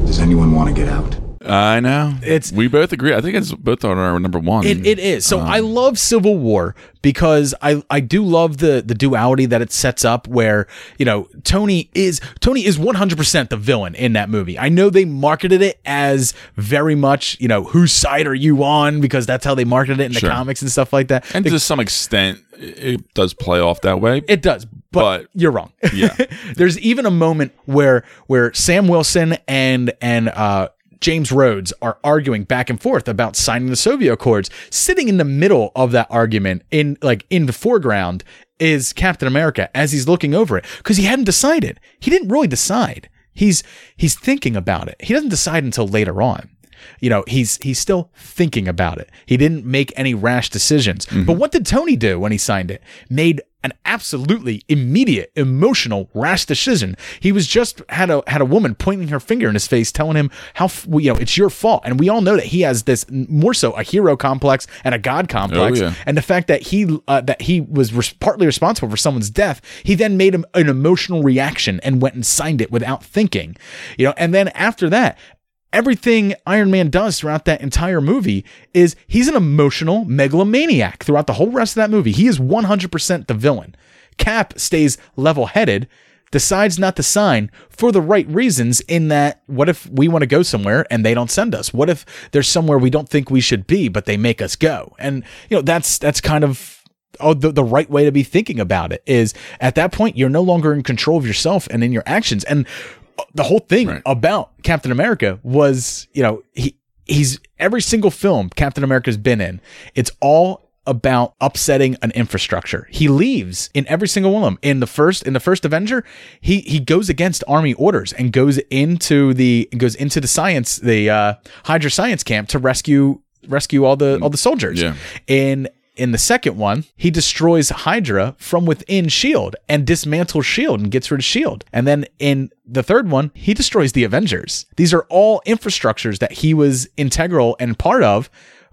does anyone want to get out? I know. It's we both agree. I think it's both on our number one. It, it is. So Um, I love Civil War because I, I do love the the duality that it sets up where, you know, Tony is Tony is 100% the villain in that movie. I know they marketed it as very much, you know, whose side are you on because that's how they marketed it in the comics and stuff like that. and to some extent, it it does play off that way. It does, but, But- you're wrong. Yeah. [LAUGHS] There's even a moment where where Sam Wilson and and uh James Rhodes are arguing back and forth about signing the Sokovia Accords. Sitting in the middle of that argument, in like in the foreground, is Captain America as he's looking over it because he hadn't decided. He didn't really decide. He's he's thinking about it. He doesn't decide until later on. You know, he's he's still thinking about it. He didn't make any rash decisions. Mm-hmm. But what did Tony do when he signed it? Made an absolutely immediate emotional rash decision. He was just had a had a woman pointing her finger in his face telling him how you know it's your fault. And we all know that he has this more so a hero complex and a god complex. Oh, yeah. And the fact that he uh, that he was res- partly responsible for someone's death, he then made him an emotional reaction and went and signed it without thinking. You know, and then after that, everything Iron Man does throughout that entire movie is he's an emotional megalomaniac throughout the whole rest of that movie. He is 100% the villain. Cap stays level headed, decides not to sign for the right reasons, in that what if we want to go somewhere and they don't send us? What if there's somewhere we don't think we should be, but they make us go? And, you know, that's, that's kind of oh, the, the right way to be thinking about it is at that point you're no longer in control of yourself and in your actions and the whole thing about captain america was you know he he's every single film captain america's been in it's all about upsetting an infrastructure. He leaves in every single one of them. In the first in the first Avenger, he he goes against army orders and goes into the goes into the science the uh, Hydra science camp to rescue rescue all the all the soldiers. Yeah. In in the second one, he destroys Hydra from within Shield and dismantles Shield and gets rid of Shield. And then in the third one, he destroys the Avengers. These are all infrastructures that he was integral and part of,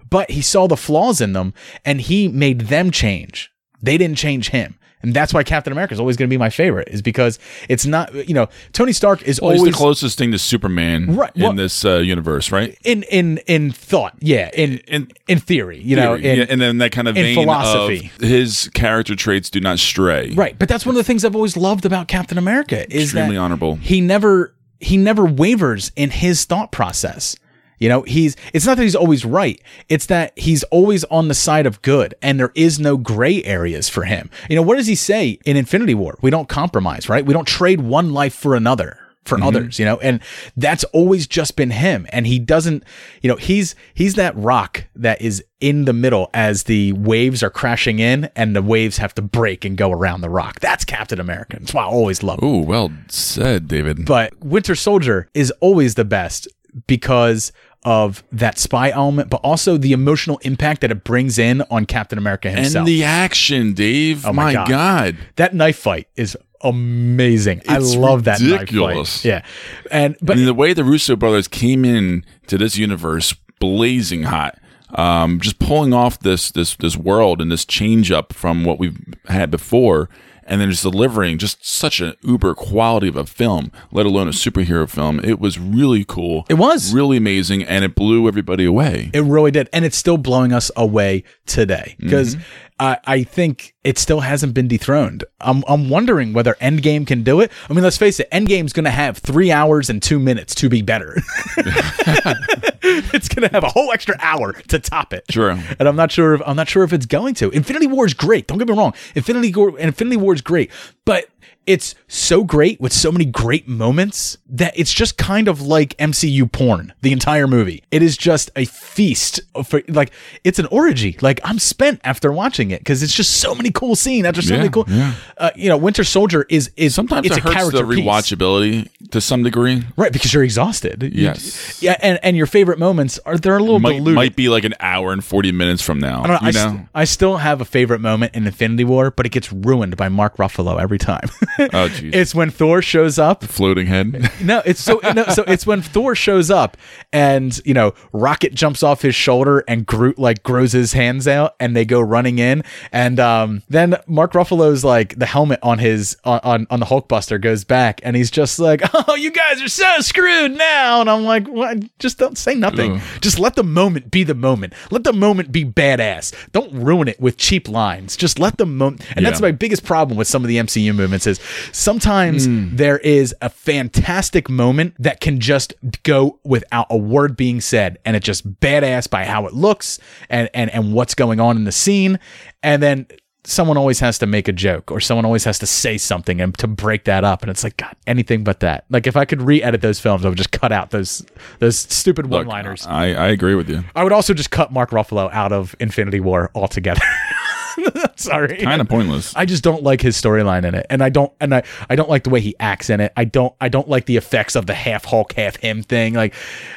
but he saw the flaws in them and he made them change. They didn't change him. And that's why Captain America is always going to be my favorite, is because it's not, you know, Tony Stark is Well, always the closest thing to Superman Right, in this uh, universe, right? in in in thought, yeah, in in in theory, you know, in, Yeah, and then that kind of in vein philosophy. of his character traits do not stray. Right, but that's one of the things I've always loved about Captain America is Extremely that honorable. he never he never wavers in his thought process. You know, he's it's not that he's always right. It's that he's always on the side of good and there is no gray areas for him. You know, what does he say in Infinity War? We don't compromise, right? We don't trade one life for another for Mhm. others, you know? And that's always just been him and he doesn't, you know, he's he's that rock that is in the middle as the waves are crashing in and the waves have to break and go around the rock. That's Captain America. That's why I always love him. Ooh, well said, David. But Winter Soldier is always the best because of that spy element, but also the emotional impact that it brings in on Captain America himself. And the action, Dave. Oh my God. That knife fight is amazing. It's I love that knife ridiculous. fight. Yeah. And but and the way the Russo brothers came in to this universe blazing hot. Um, just pulling off this this this world and this change up from what we've had before, and then just delivering just such an uber quality of a film, let alone a superhero film. It was really cool. It was really amazing, and it blew everybody away. It really did, and it's still blowing us away today because mm-hmm. I, I think it still hasn't been dethroned. I'm I'm wondering whether Endgame can do it. I mean, let's face it, Endgame's going to have three hours and two minutes to be better. [LAUGHS] it's going to have a whole extra hour to top it. Sure. And I'm not sure if I'm not sure if it's going to. Infinity War is great. Don't get me wrong. Infinity War Infinity War is great, but it's so great with so many great moments that it's just kind of like MCU porn, the entire movie. It is just a feast for like it's an orgy. Like I'm spent after watching it because it's just so many cool scenes after so Yeah, many cool. yeah. Uh, you know, Winter Soldier is is Sometimes it's it a hurts character the piece. rewatchability to some degree. right? Because you're exhausted. You- Yes. yeah, and and your favorite moments are they're a little Might, diluted. might be like an hour and forty minutes from now. I don't know. I, st- I still have a favorite moment in Infinity War, but it gets ruined by Mark Ruffalo every time. [LAUGHS] oh, [LAUGHS] jeez. it's when Thor shows up. Floating head. No, it's so no, so it's when Thor shows up and you know Rocket jumps off his shoulder and Groot like grows his hands out and they go running in. And um then Mark Ruffalo's like the helmet on his on on, on the Hulkbuster goes back and he's just like [LAUGHS] oh you guys are so screwed now. And I'm like what? Just don't say nothing. Just let the moment be the moment. Let the moment be badass. Don't ruin it with cheap lines. Just let the moment and that's my biggest problem with some of the MCU movements is sometimes hmm. there is a fantastic moment that can just go without a word being said and it's just badass by how it looks and and and what's going on in the scene. And then someone always has to make a joke or someone always has to say something and to break that up. And it's like god anything but that. Like if i could re-edit those films i would just cut out those those stupid one-liners. I, I agree with you. i would also just cut mark ruffalo out of infinity war altogether [LAUGHS] [LAUGHS] sorry Kind of pointless. I just don't like his storyline in it, and I don't, and I, I don't like the way he acts in it. I don't, I don't like the effects of the half Hulk, half him thing. Like,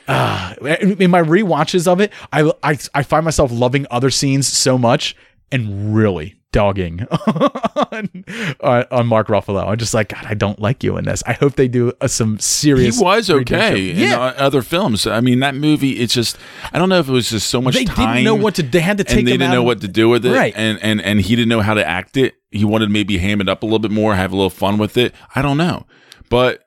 uh, in my rewatches of it, I, I, I find myself loving other scenes so much, and really dogging [LAUGHS] on, on, on Mark Ruffalo. I'm just like, God, I don't like you in this. I hope they do uh, some serious. He was okay in Yeah. other films. I mean, that movie. It's just I don't know if it was just so much They didn't know what to. They had to take and they didn't know of- what to do with it. Right. And and and he didn't know how to act it. He wanted to maybe ham it up a little bit more, have a little fun with it. I don't know, but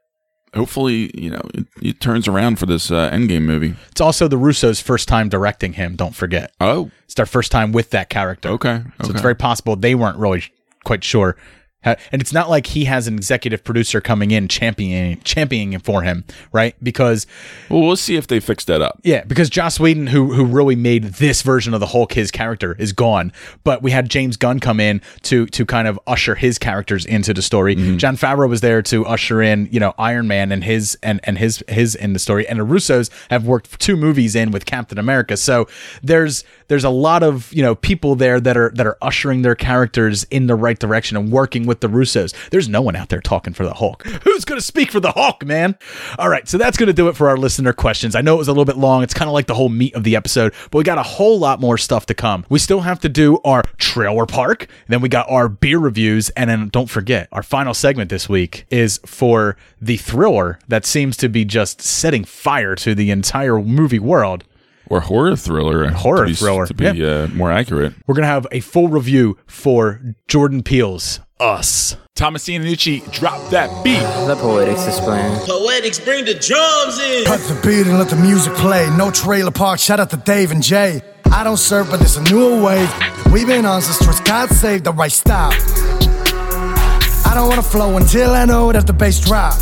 hopefully, you know, it, it turns around for this uh, Endgame movie. It's also the Russo's first time directing him. Don't forget. Oh, It's their first time with that character. Okay, So okay. it's very possible they weren't really quite sure. And it's not like he has an executive producer coming in championing championing for him, right? Because well, we'll see if they fix that up. yeah, because Joss Whedon, who who really made this version of the Hulk his character, is gone. But we had James Gunn come in to to kind of usher his characters into the story. Mm-hmm. Jon Favreau was there to usher in, you know, Iron Man and his and and his his in the story. And the Russos have worked two movies in with Captain America. So there's there's a lot of you know people there that are that are ushering their characters in the right direction and working with the Russos. There's no one out there talking for the Hulk. [LAUGHS] Who's going to speak for the Hulk, man? All right, so that's going to do it for our listener questions. I know it was a little bit long. It's kind of like the whole meat of the episode, but we got a whole lot more stuff to come. We still have to do our trailer park, then we got our beer reviews, and then don't forget, our final segment this week is for the thriller that seems to be just setting fire to the entire movie world. Or horror thriller. Horror to be, thriller, to be yeah. uh, more accurate. We're going to have a full review for Jordan Peele's Us. Thomasine Nucci, drop that beat. The Poetics explain. Poetics, bring the drums in. Cut the beat and let the music play. No trailer park, shout out to Dave and Jay. I don't serve, but there's a newer wave. We've been on since trust God save the right style. I don't wanna flow until I know that the bass drop.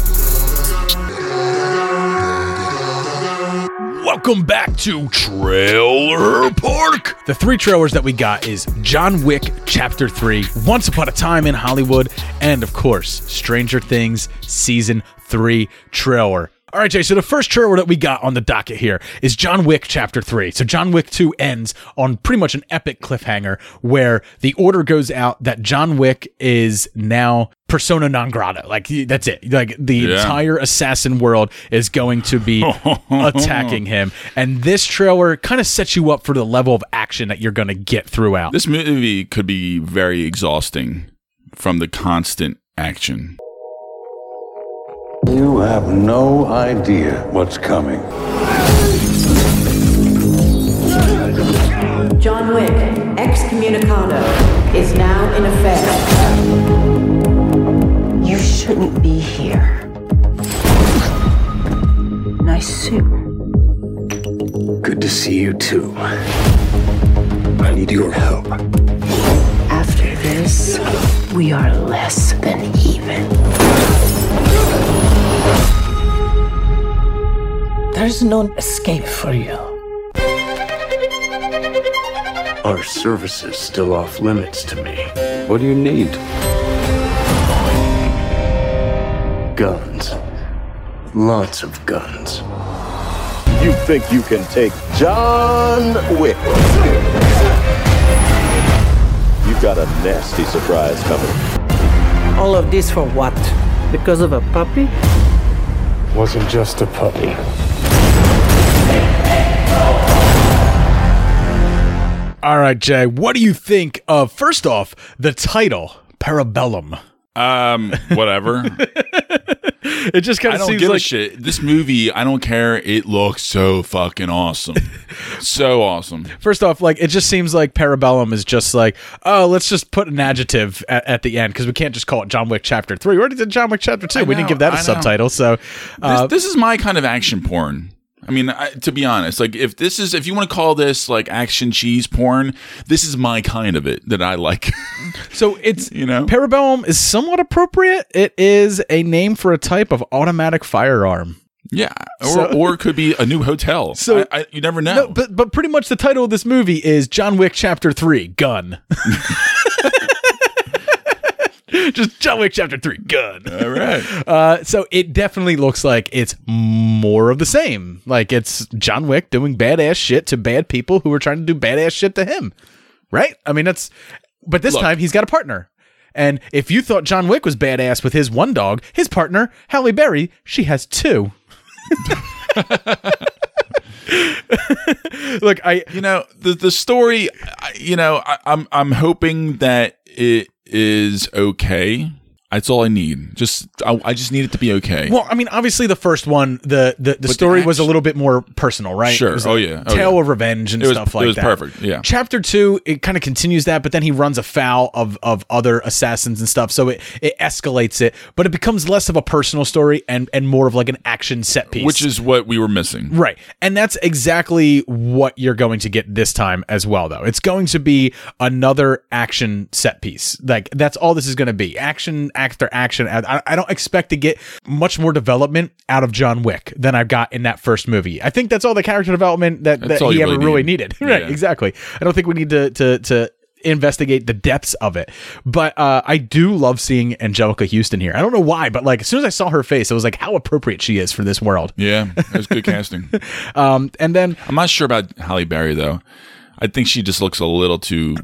Welcome back to Trailer Park. The three trailers that we got is John Wick Chapter 3, Once Upon a Time in Hollywood, and of course, Stranger Things Season 3 trailer. All right, Jay. So the first trailer that we got on the docket here is John Wick Chapter 3. So John Wick 2 ends on pretty much an epic cliffhanger where the order goes out that John Wick is now persona non grata. Like that's it. Like the Yeah. entire assassin world is going to be [LAUGHS] attacking him. And this trailer kind of sets you up for the level of action that you're going to get throughout. This movie could be very exhausting from the constant action. You have no idea what's coming. John Wick, excommunicado, is now in effect. Shouldn't be here. Nice suit. Good to see you too. I need your help. After this, we are less than even. There's no escape for you. Our services still off limits to me. What do you need? Guns. Lots of guns. You think you can take John Wick? You've got a nasty surprise coming. All of this for what? Because of a puppy? Wasn't just a puppy. All right, Jay, what do you think of first off the title Parabellum? Um, whatever. [LAUGHS] it just kind of seems give like a shit. This movie, I don't care. It looks so fucking awesome. [LAUGHS] so awesome. First off, like it just seems like Parabellum is just like, oh, let's just put an adjective at, at the end because we can't just call it John Wick Chapter Three. We already did John Wick Chapter Two. I we didn't give that a know. subtitle. So, uh, this, this is my kind of action porn. I mean, I, to be honest, like if this is if you want to call this like action cheese porn, this is my kind of it that I like. [LAUGHS] so it's you know Parabellum is somewhat appropriate. It is a name for a type of automatic firearm. yeah, or So- or could be a new hotel. [LAUGHS] So- I, I, you never know. No, but but pretty much the title of this movie is John Wick Chapter Three: Gun. [LAUGHS] [LAUGHS] Just John Wick Chapter Three: Gun. All right. [LAUGHS] Uh, so it definitely looks like it's more of the same. Like it's John Wick doing badass shit to bad people who are trying to do badass shit to him. Right? I mean, that's. But this Look. time he's got a partner. And if you thought John Wick was badass with his one dog, his partner, Halle Berry, she has two. [LAUGHS] Look, I you know the the story. I, you know, I, I'm I'm hoping that it is okay. That's all I need. Just I, I just need it to be okay. Well, I mean, obviously the first one, the the, the the story was a little bit more personal, right? Sure. Oh, yeah. Oh, tale yeah. of revenge and It was- stuff it like was that. perfect, yeah. Chapter two, it kind of continues that, but then he runs afoul of of other assassins and stuff, so it it escalates it, but it becomes less of a personal story and and more of like an action set piece, which is what we were missing. Right. And that's exactly what you're going to get this time as well, though. It's going to be another action set piece. Like, that's all this is going to be action after action. I, I don't expect to get much more development out of John Wick than I got in that first movie. I think that's all the character development that, that he ever really really need. needed. [LAUGHS] right. Yeah. Exactly. I don't think we need to, to, to, investigate the depths of it but uh i do love seeing anjelica huston here i don't know why but like as soon as i saw her face it was like how appropriate she is for this world Yeah, it was good casting. [LAUGHS] um and then I'm not sure about Halle Berry though. I think she just looks a little too.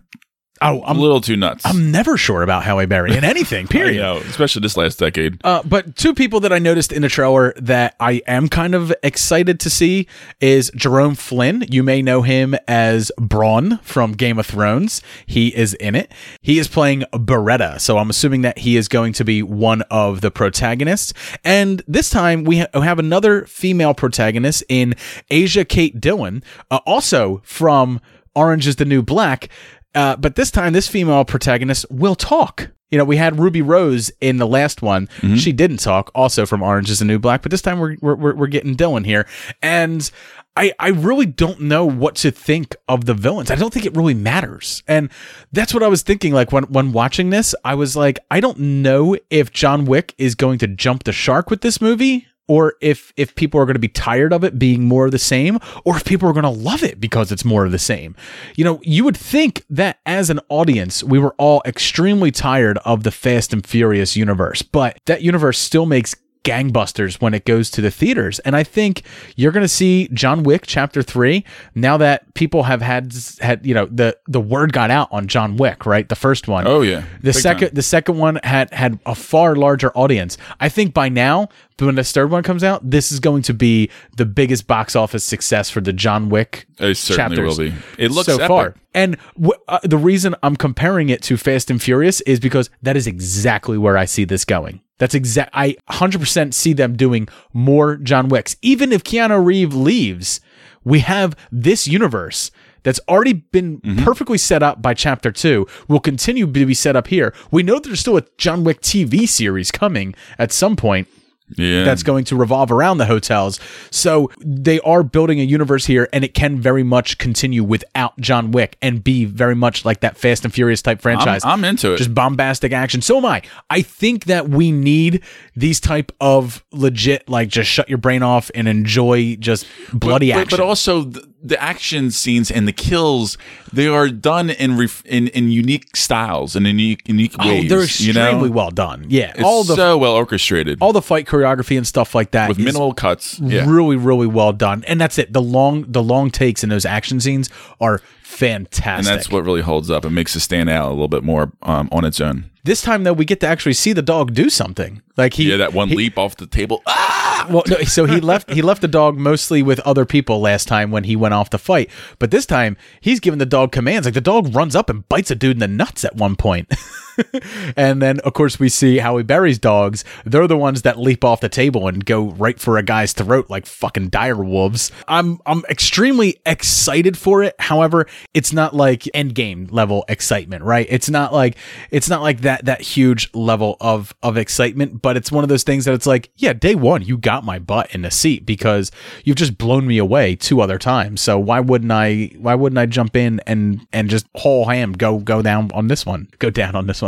Oh, I'm a little too nuts. I'm never sure about Halle Berry in anything. [LAUGHS] I Period. know, especially this last decade. Uh, but two people that I noticed in the trailer that I am kind of excited to see is Jerome Flynn. You may know him as Bronn from Game of Thrones. He is in it. He is playing Berrada, so I'm assuming that he is going to be one of the protagonists. And this time we ha- have another female protagonist in Asia Kate Dillon, uh, also from Orange is the New Black. Uh, but this time, this female protagonist will talk. You know, we had Ruby Rose in the last one. She didn't talk, also from Orange is the New Black. But this time, we're we're we're getting Dillon here, and I I really don't know what to think of the villains. I don't think it really matters, and that's what I was thinking. Like when when watching this, I was like, I don't know if John Wick is going to jump the shark with this movie or if if people are going to be tired of it being more of the same or if people are going to love it because it's more of the same. You know you would think that as an audience we were all extremely tired of the fast and furious universe but that universe still makes gangbusters when it goes to the theaters and i think you're going to see john wick chapter 3 now that people have had had you know the the word got out on john wick right the first one Oh, yeah. the Big second time. the second one had had a far larger audience. I think by now, when the third one comes out, this is going to be the biggest box office success for the John Wick. It certainly chapters will be. It looks so epic. far. And w- uh, the reason I'm comparing it to Fast and Furious is because that is exactly where I see this going. That's exact. I 100% see them doing more John Wicks. Even if Keanu Reeves leaves, we have this universe that's already been Mm-hmm. perfectly set up by chapter two will continue to be set up here. We know there's still a John Wick TV series coming at some point Yeah. that's going to revolve around the hotels. So they are building a universe here, and it can very much continue without John Wick and be very much like that Fast and Furious type franchise. I'm into it. Just bombastic action. So am I. I think that we need these type of legit, like just shut your brain off and enjoy just bloody but, action. But also the, the action scenes and the kills, they are done in ref, in, in unique styles and in unique, unique Oh, ways. they're you know? extremely well done. Yeah, It's all the so well orchestrated all the fight choreography and stuff like that with minimal cuts. Yeah. really really well done and that's it the long the long takes in those action scenes are fantastic and that's what really holds up and makes it stand out a little bit more um, on its own. this time though we get to actually see the dog do something like he yeah, that one he- leap off the table. Ah! well no, so he left he left the dog mostly with other people last time when he went off to fight but this time he's giving the dog commands like the dog runs up and bites a dude in the nuts at one point [LAUGHS] [LAUGHS] and then of course we see Halle Berry's dogs. They're the ones that leap off the table and go right for a guy's throat like fucking dire wolves. I'm I'm extremely excited for it. However, it's not like endgame level excitement, right? It's not like it's not like that that huge level of of excitement, but it's one of those things that it's like, yeah, day one you got my butt in the seat because you've just blown me away two other times. So why wouldn't I why wouldn't I jump in and and just whole ham go go down on this one, go down on this one?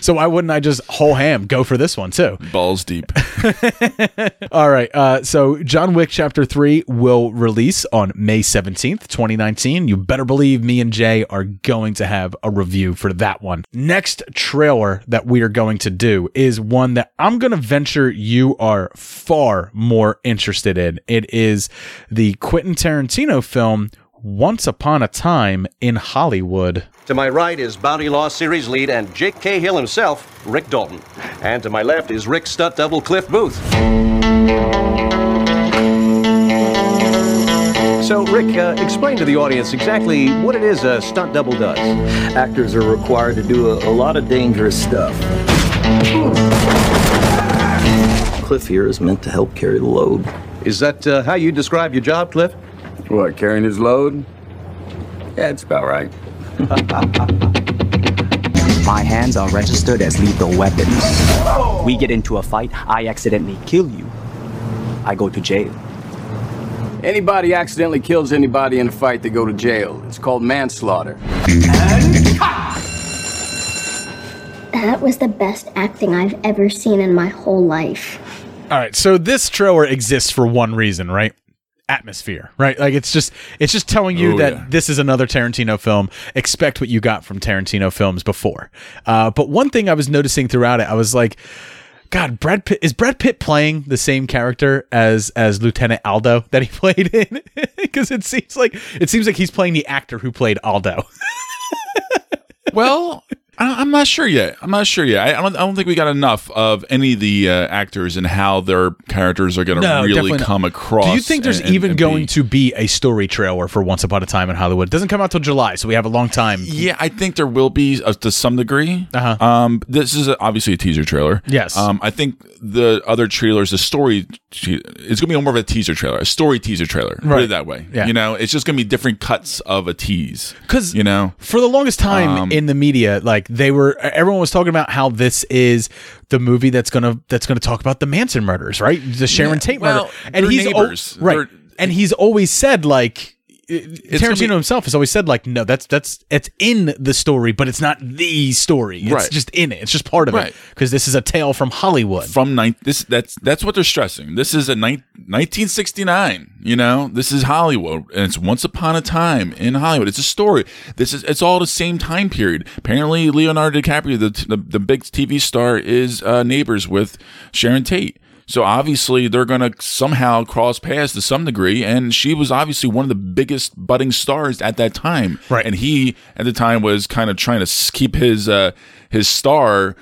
So why wouldn't I just whole ham go for this one too? Balls deep. [LAUGHS] All right. Uh, so John Wick Chapter 3 will release on May 17th, 2019. You better believe me and Jay are going to have a review for that one. Next trailer that we are going to do is one that I'm going to venture you are far more interested in. It is the Quentin Tarantino film Once Upon a Time in Hollywood. To my right is Bounty Law Series lead and Jake Cahill himself, Rick Dalton. And to my left is Rick stunt double Cliff Booth. So, Rick, uh, explain to the audience exactly what it is a stunt double does. Actors are required to do a, a lot of dangerous stuff. Cliff here is meant to help carry the load. Is that uh, how you describe your job, Cliff? What, carrying his load? Yeah, it's about right. [LAUGHS] My hands are registered as lethal weapons. We get into a fight, I accidentally kill you. I go to jail. Anybody accidentally kills anybody in a fight, they go to jail. It's called manslaughter. That was the best acting I've ever seen in my whole life. All right, so this trailer exists for one reason, right? Atmosphere, right? Like it's just it's just telling you Oh, that yeah. this is another Tarantino film. Expect what you got from Tarantino films before. Uh, but one thing I was noticing throughout it, I was like, God, Brad Pitt is Brad Pitt playing the same character as as Lieutenant Aldo that he [LAUGHS] played in? Because it seems like it seems like he's playing the actor who played Aldo. [LAUGHS] well, I- I'm not sure yet. I'm not sure yet. I I don't. I don't think we got enough of any of the uh, actors and how their characters are going to really come across. Do you think there's and- and- even and going be- to be a story trailer for Once Upon a Time in Hollywood? It doesn't come out till July, so we have a long time. Yeah, I think there will be uh, to some degree. Uh-huh. Um, this is a, obviously a teaser trailer. Yes. Um, I think the other trailers, the story, it's going to be more of a teaser trailer, a story teaser trailer. Put Right. it that way. Yeah. You know, it's just going to be different cuts of a tease. Because you know, For the longest time Um, in the media, like they were, everyone was talking about how this is the movie that's gonna that's gonna talk about the Manson murders, right? The Sharon Yeah, Tate well, murder, and they're he's al- right, They're- and he's always said like. Tarantino be- himself has always said like no that's that's it's in the story but it's not the story it's Right. just in it it's just part of Right. it because this is a tale from Hollywood from nine, this that's that's what they're stressing. This is a nine, 1969. You know, this is Hollywood, and it's once upon a time in Hollywood. It's a story. This is it's all the same time period. Apparently, Leonardo DiCaprio, the the, the big TV star, is uh, neighbors with Sharon Tate. So obviously they're going to somehow cross paths to some degree, and she was obviously one of the biggest budding stars at that time. Right, and he at the time was kind of trying to keep his uh, his star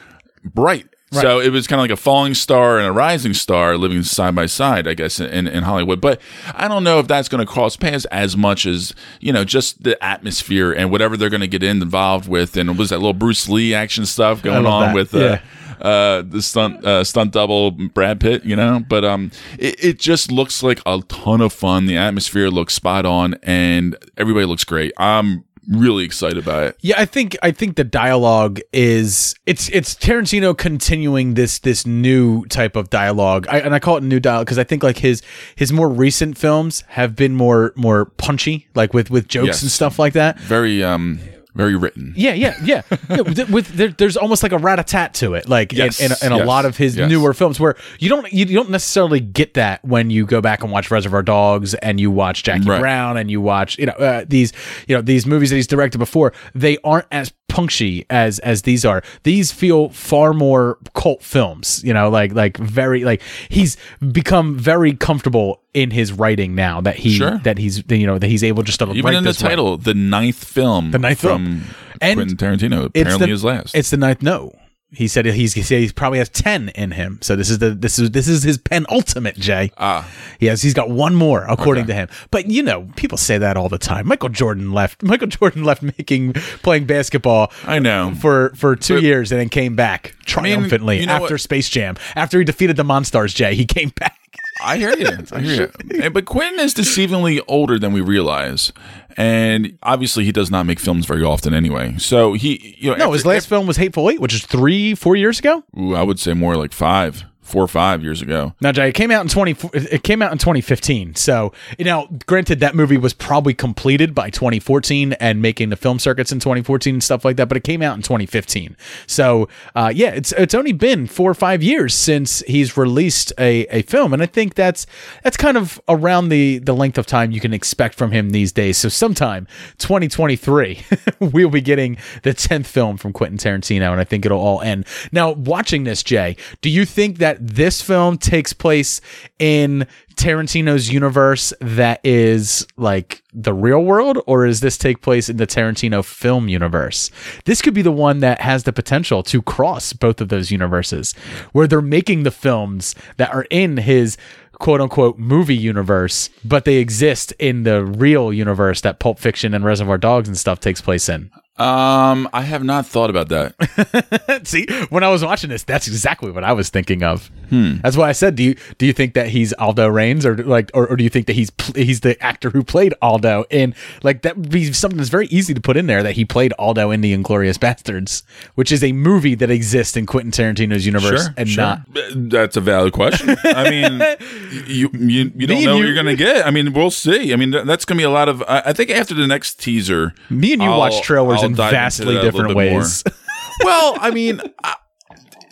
bright. Right. So it was kind of like a falling star and a rising star living side by side, I guess, in, in Hollywood. But I don't know if that's going to cross paths as much as, you know, just the atmosphere and whatever they're going to get involved with. And was that little Bruce Lee action stuff going on that. with uh, Yeah. Uh, the stunt uh, stunt double Brad Pitt, you know. But um, it, it just looks like a ton of fun. The atmosphere looks spot on, and everybody looks great. I'm really excited about it. Yeah, I think I think the dialogue is it's it's Tarantino continuing this this new type of dialogue, I, and I call it new dialogue because I think like his his more recent films have been more more punchy, like with with jokes Yes. and stuff like that. Very um, very written. Yeah, yeah, yeah. [LAUGHS] yeah with, with there, there's almost like a rat a tat to it, like Yes, in, in, in a lot of his yes. newer films, where you don't you don't necessarily get that when you go back and watch Reservoir Dogs and you watch Jackie Right. Brown and you watch you know uh, these you know these movies that he's directed before. They aren't as punchy as as these are. These feel far more cult films. You know, like like very like he's become very comfortable in his writing now that he Sure. that he's you know that he's able just to Even in the this way. title, the ninth film, The ninth from film. And Quentin Tarantino, It's apparently the, his last. It's the ninth. No, he said he's he said he probably has ten in him. So this is the this is this is his penultimate. Jay. Ah, he has he's got one more according to him. But you know, people say that all the time. Michael Jordan left. [LAUGHS] Michael Jordan left making playing basketball. I know for for two But- years and then came back triumphantly you know after what? Space Jam. After he defeated the Monstars, Jay, he came back. I hear you. [LAUGHS] I hear you. But Quentin is deceivingly older than we realize, and obviously he does not make films very often anyway. So he, you know, No, after- his last film was Hateful Eight, which is three four years ago. Ooh, I would say more like five, four or five years ago. Now, Jay, it came out in twenty. It came out in 2015. So, you know, granted, that movie was probably completed by 2014 and making the film circuits in 2014 and stuff like that. But it came out in 2015. So, uh, yeah, it's it's only been four or five years since he's released a, a film, and I think that's that's kind of around the the length of time you can expect from him these days. So, sometime 2023, [LAUGHS] we'll be getting the 10th film from Quentin Tarantino, and I think it'll all end. Now, watching this, Jay, do you think that this film takes place in Tarantino's universe that is like the real world, or does this take place in the Tarantino film universe? This could be the one that has the potential to cross both of those universes, where they're making the films that are in his quote unquote movie universe, but they exist in the real universe that Pulp Fiction and Reservoir Dogs and stuff takes place in. Um, I have not thought about that. [LAUGHS] See, when I was watching this, that's exactly what I was thinking of. Hmm. That's why I said, do you do you think that he's Aldo Raines, or like, or, or do you think that he's pl- he's the actor who played Aldo in like that would be something that's very easy to put in there that he played Aldo in the Inglourious Basterds, which is a movie that exists in Quentin Tarantino's universe Sure, and sure. not. That's a valid question. I mean, [LAUGHS] you you, you don't and know what you- you're gonna [LAUGHS] get. I mean, we'll see. I mean, that's gonna be a lot of. I I think after the next teaser, Me and you I'll- watch trailers I'll in vastly that a little different ways. [LAUGHS] well, I mean, [LAUGHS] I,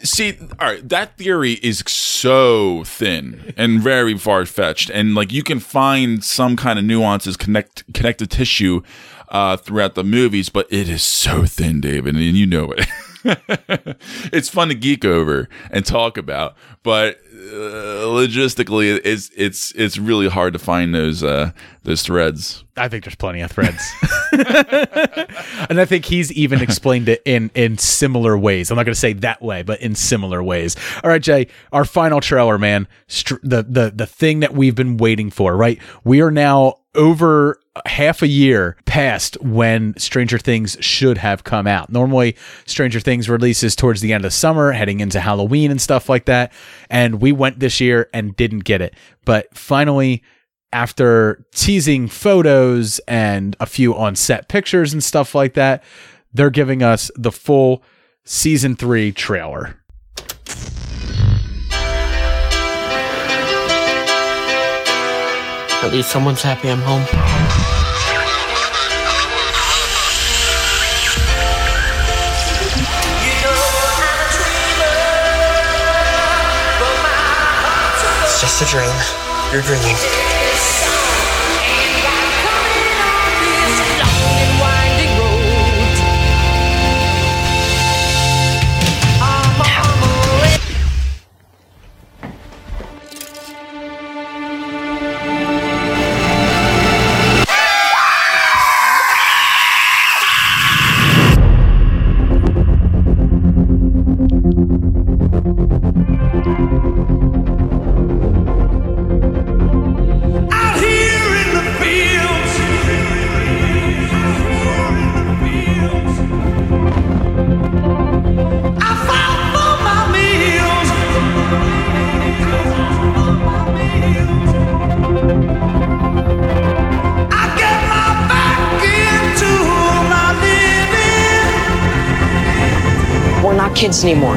see, all right, that theory is so thin and very far fetched, and like you can find some kind of nuances, connect connective tissue uh, throughout the movies, but it is so thin, David, and you know it. [LAUGHS] [LAUGHS] it's fun to geek over and talk about, but uh, logistically, it's it's it's really hard to find those uh, those threads. I think there's plenty of threads. [LAUGHS] and I think he's even explained it in in similar ways. I'm not going to say that way, but in similar ways. All right, Jay, our final trailer, man. Str- the the the thing that we've been waiting for, right? We are now over half a year past when Stranger Things should have come out. Normally, Stranger Things releases towards the end of summer, heading into Halloween and stuff like that. And we went this year and didn't get it. But finally, after teasing photos and a few on set pictures and stuff like that, they're giving us the full season three trailer. At least someone's happy I'm home. It's just a dream. You're dreaming. Anymore.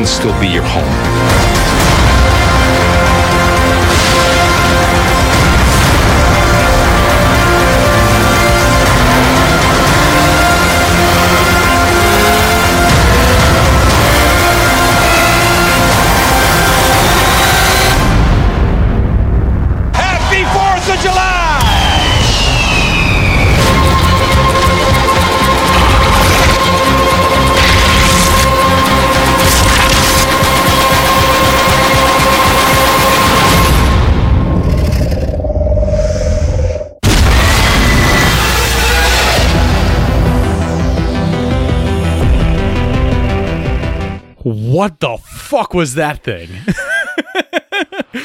Can still be your home. Fuck was that thing?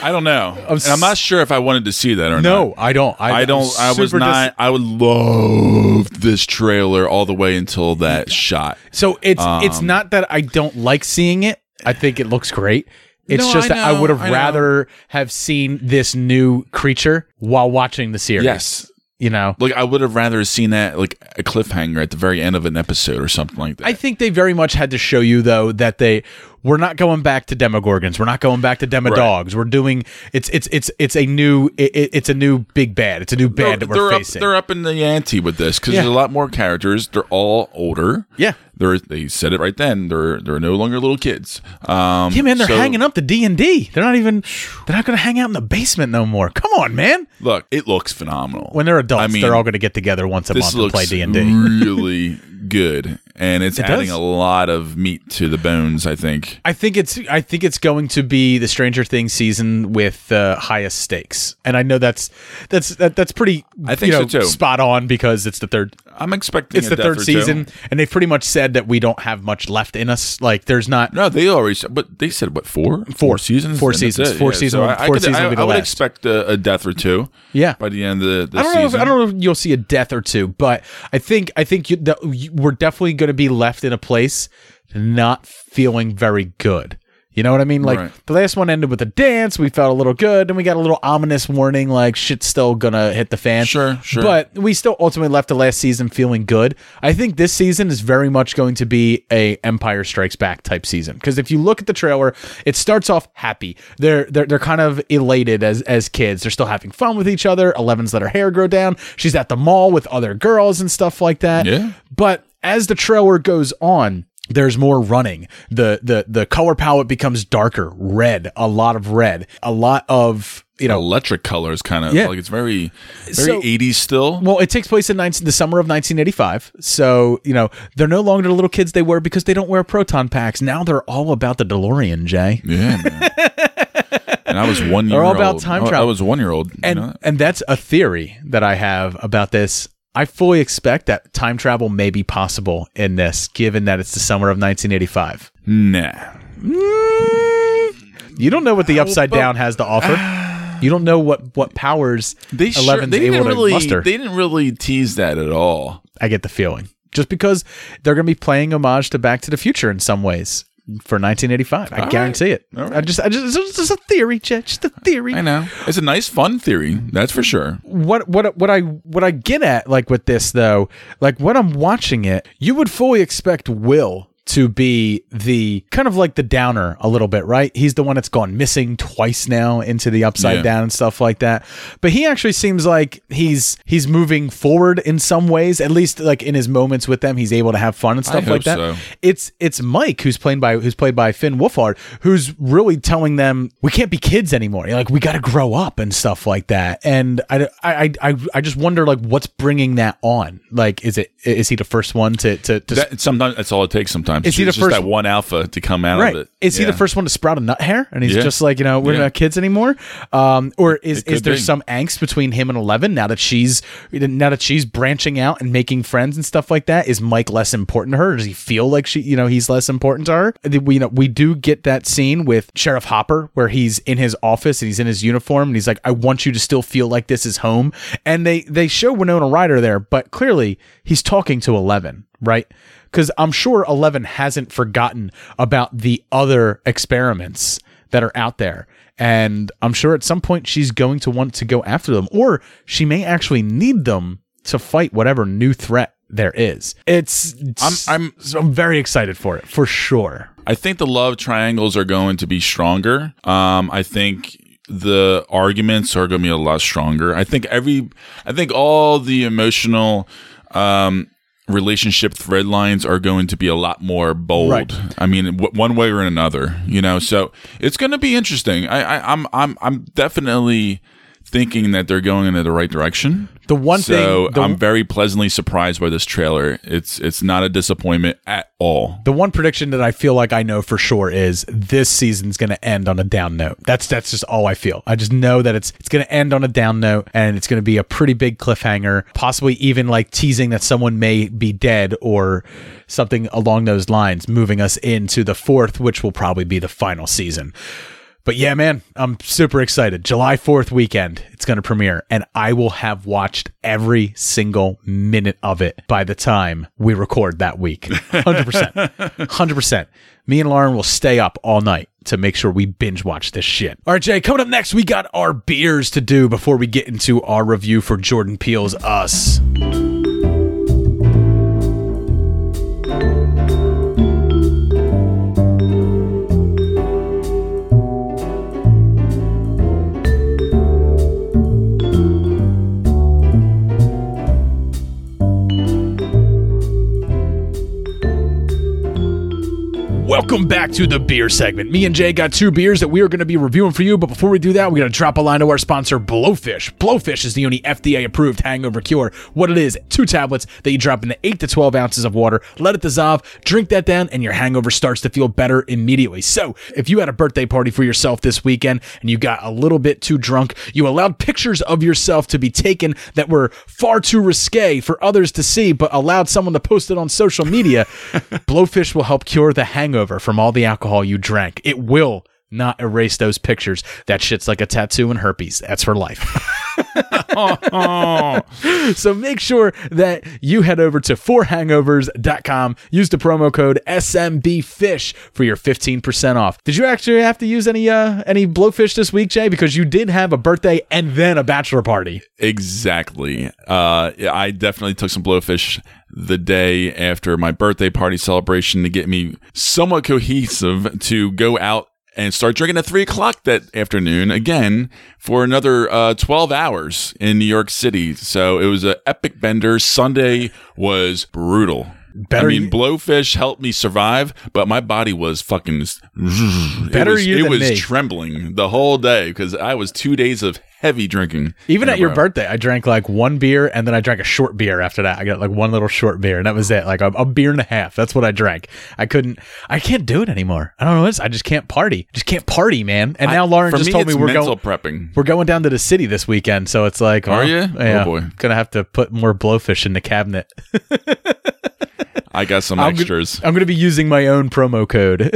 I don't know. [LAUGHS] I'm and I'm not sure if I wanted to see that or No, not. I don't. I- I, don't. I'm was super dis- not. I would love this trailer all the way until that shot. So it's it's Um, not that I don't like seeing it. I think it looks great. It's No, just I that I would have I know. rather have seen this new creature while watching the series. Yes. You know, Like I would have rather seen that like a cliffhanger at the very end of an episode or something like that. I think they very much had to show you though that they we're not going back to Demogorgons. We're not going back to Demodogs. We're doing it's it's it's it's a new it, it- it's a new big bad. It's a new bad that we're they're facing. Up, they're up in the ante with this because Yeah. there's a lot more characters. They're all older. Yeah. They said it right then. They're they're no longer little kids. Um, yeah, man, they're so- hanging up the D and D. They're not even. They're not going to hang out in the basement no more. Come on, man. Look, it looks phenomenal. When they're adults, I mean, they're all going to get together once a month and play D and D. really [LAUGHS] good, and it's It adding does. a lot of meat to the bones. I think. I think it's I think it's going to be the Stranger Things season with uh, highest stakes, and I know that's that's that, that's pretty. I think you so, too. Spot on because it's the third. I'm expecting It's a the death third or two. season, and they've pretty much said that we don't have much left in us. Like there's not. No, they already. said- But they said what four? Four seasons. Four seasons. Four Yeah, season- so I- I four season I, will be the I would expect a, a death or two. Yeah. By the end of the, the I don't know. If, season. I don't know if you'll see a death or two, but I think I think you, you- we're definitely going to be left in a place not feeling very good. You know what I mean? Like Right. the last one ended with a dance. We felt a little good, and we got a little ominous warning, like shit's still gonna hit the fan. Sure, sure. But we still ultimately left the last season feeling good. I think this season is very much going to be a Empire Strikes Back type season because if you look at the trailer, it starts off happy. They're they're they're kind of elated as as kids. They're still having fun with each other. Eleven's let her hair grow down. She's at the mall with other girls and stuff like that. Yeah. But as the trailer goes on, there's more running. The the the color palette becomes darker, red, a lot of red, a lot of you know electric colors, kind of Yeah. like it's very very So- 80s still. Well, it takes place in 19, the summer of 1985. So, you know, they're no longer the little kids they were because they don't wear proton packs. Now they're all about the DeLorean, Jay. Yeah, man. [LAUGHS] and I was one year They're all old. about time I- I was one year old. you And know? and that's a theory that I have about this. I fully expect that time travel may be possible in this, given that it's the summer of 1985. Nah. Mm. You don't know what the Upside but- Down has to offer. [SIGHS] You don't know what what powers They sure, 11's they able to really muster. they didn't really tease that at all. I get the feeling. Just because they're going to be playing homage to Back to the Future in some ways for 1985. I All guarantee it. All right. I just, I just, it's just a theory, Chet. Just a theory. I know. It's a nice fun theory, that's for sure. What, what, what I, what I get at, like with this though, like when I'm watching it, you would fully expect Will to be the kind of like the downer a little bit, right? He's the one that's gone missing twice now into the upside Yeah. down and stuff like that. But he actually seems like he's he's moving forward in some ways, at least like in his moments with them, he's able to have fun and stuff like that. so. It's it's Mike who's played by who's played by Finn Wolfhard, who's really telling them we can't be kids anymore. Like we got to grow up and stuff like that. And I, I I I just wonder like what's bringing that on. Like is it is he the first one to to, to That, sometimes that's all it takes. Sometimes sometimes. Is he the just first- that one alpha to come out right. of it? Is he the first one to sprout a nut hair? And he's Yeah. just like, you know, we're Yeah. not kids anymore. Um, or is is there be. some angst between him and Eleven now that she's now that she's branching out and making friends and stuff like that? Is Mike less important to her? Does he feel like she, you know, he's less important to her? We, you know, we do get that scene with Sheriff Hopper where he's in his office and he's in his uniform and he's like, I want you to still feel like this is home. And they they show Winona Ryder there, but clearly he's talking to Eleven, right? Because I'm sure Eleven hasn't forgotten about the other experiments that are out there. And I'm sure at some point she's going to want to go after them, or she may actually need them to fight whatever new threat there is. It's I'm I'm I'm very excited for it, for sure. I think the love triangles are going to be stronger. Um, I think the arguments are going to be a lot stronger. I think every, I think all the emotional, um, relationship thread lines are going to be a lot more bold. Right. I mean, w- one way or another, you know. So it's going to be interesting. I, I, I'm, I'm, I'm definitely thinking that they're going in the right direction. The one so thing- the- I'm very pleasantly surprised by this trailer. It's, it's not a disappointment at all. The one prediction that I feel like I know for sure is this season's going to end on a down note. That's that's just all I feel. I just know that it's it's going to end on a down note and it's going to be a pretty big cliffhanger, possibly even like teasing that someone may be dead or something along those lines, moving us into the fourth, which will probably be the final season. But yeah, man, I'm super excited. July 4th weekend, it's going to premiere, and I will have watched every single minute of it by the time we record that week. [LAUGHS] 100%. 100%. Me and Lauren will stay up all night to make sure we binge watch this shit. All right, Jay, coming up next, we got our beers to do before we get into our review for Jordan Peele's Us. Welcome back to the beer segment. Me and Jay got two beers that we are going to be reviewing for you, but before we do that, we're going to drop a line to our sponsor, Blowfish. Blowfish is the only FDA approved hangover cure. What it is, two tablets that you drop into 8 to 12 ounces of water, let it dissolve, drink that down, and your hangover starts to feel better immediately. So, if you had a birthday party for yourself this weekend and you got a little bit too drunk, you allowed pictures of yourself to be taken that were far too risque for others to see, but allowed someone to post it on social media, [LAUGHS] Blowfish will help cure the hangover from all the alcohol you drank. It will not erase those pictures. That shit's like a tattoo and herpes. That's for life. [LAUGHS] so make sure that you head over to 4hangovers.com. Use the promo code SMBFish for your 15% off. Did you actually have to use any uh any blowfish this week, Jay? Because you did have a birthday and then a bachelor party. Exactly. Uh, I definitely took some blowfish the day after my birthday party celebration to get me somewhat cohesive to go out and start drinking at three o'clock that afternoon again for another uh, 12 hours in New York City. So it was an epic bender. Sunday was brutal. Better I mean, you- blowfish helped me survive, but my body was fucking. [LAUGHS] Better it was, you It was me. trembling the whole day because I was two days of heavy drinking. Even at your birthday, I drank like one beer and then I drank a short beer after that. I got like one little short beer and that was it. Like a, a beer and a half. That's what I drank. I couldn't, I can't do it anymore. I don't know what it is. I just can't party. Just can't party, man. And I- now Lauren just me, told me we're going, prepping. we're going down to the city this weekend. So it's like, Are you? Oh, yeah, Oh, boy. Gonna have to put more blowfish in the cabinet. [LAUGHS] I got some I'm go- extras. I'm going to be using my own promo code.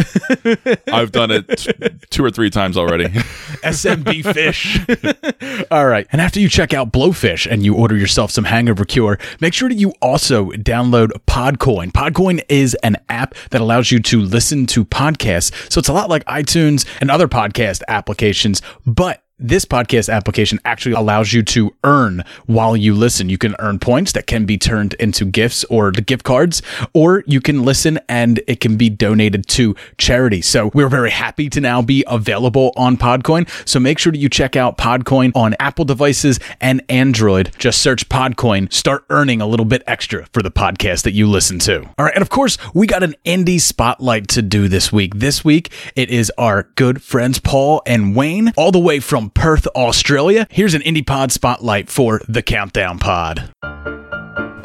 [LAUGHS] I've done it t- two or three times already. [LAUGHS] SMB Fish. [LAUGHS] All right. And after you check out Blowfish and you order yourself some hangover cure, make sure that you also download Podcoin. Podcoin is an app that allows you to listen to podcasts. So it's a lot like iTunes and other podcast applications, but this podcast application actually allows you to earn while you listen. You can earn points that can be turned into gifts or gift cards, or you can listen and it can be donated to charity. So we're very happy to now be available on Podcoin. So make sure that you check out Podcoin on Apple devices and Android. Just search Podcoin, start earning a little bit extra for the podcast that you listen to. All right. And of course, we got an indie spotlight to do this week. This week, it is our good friends Paul and Wayne, all the way from Perth, Australia. Here's an indie pod spotlight for the Countdown Pod.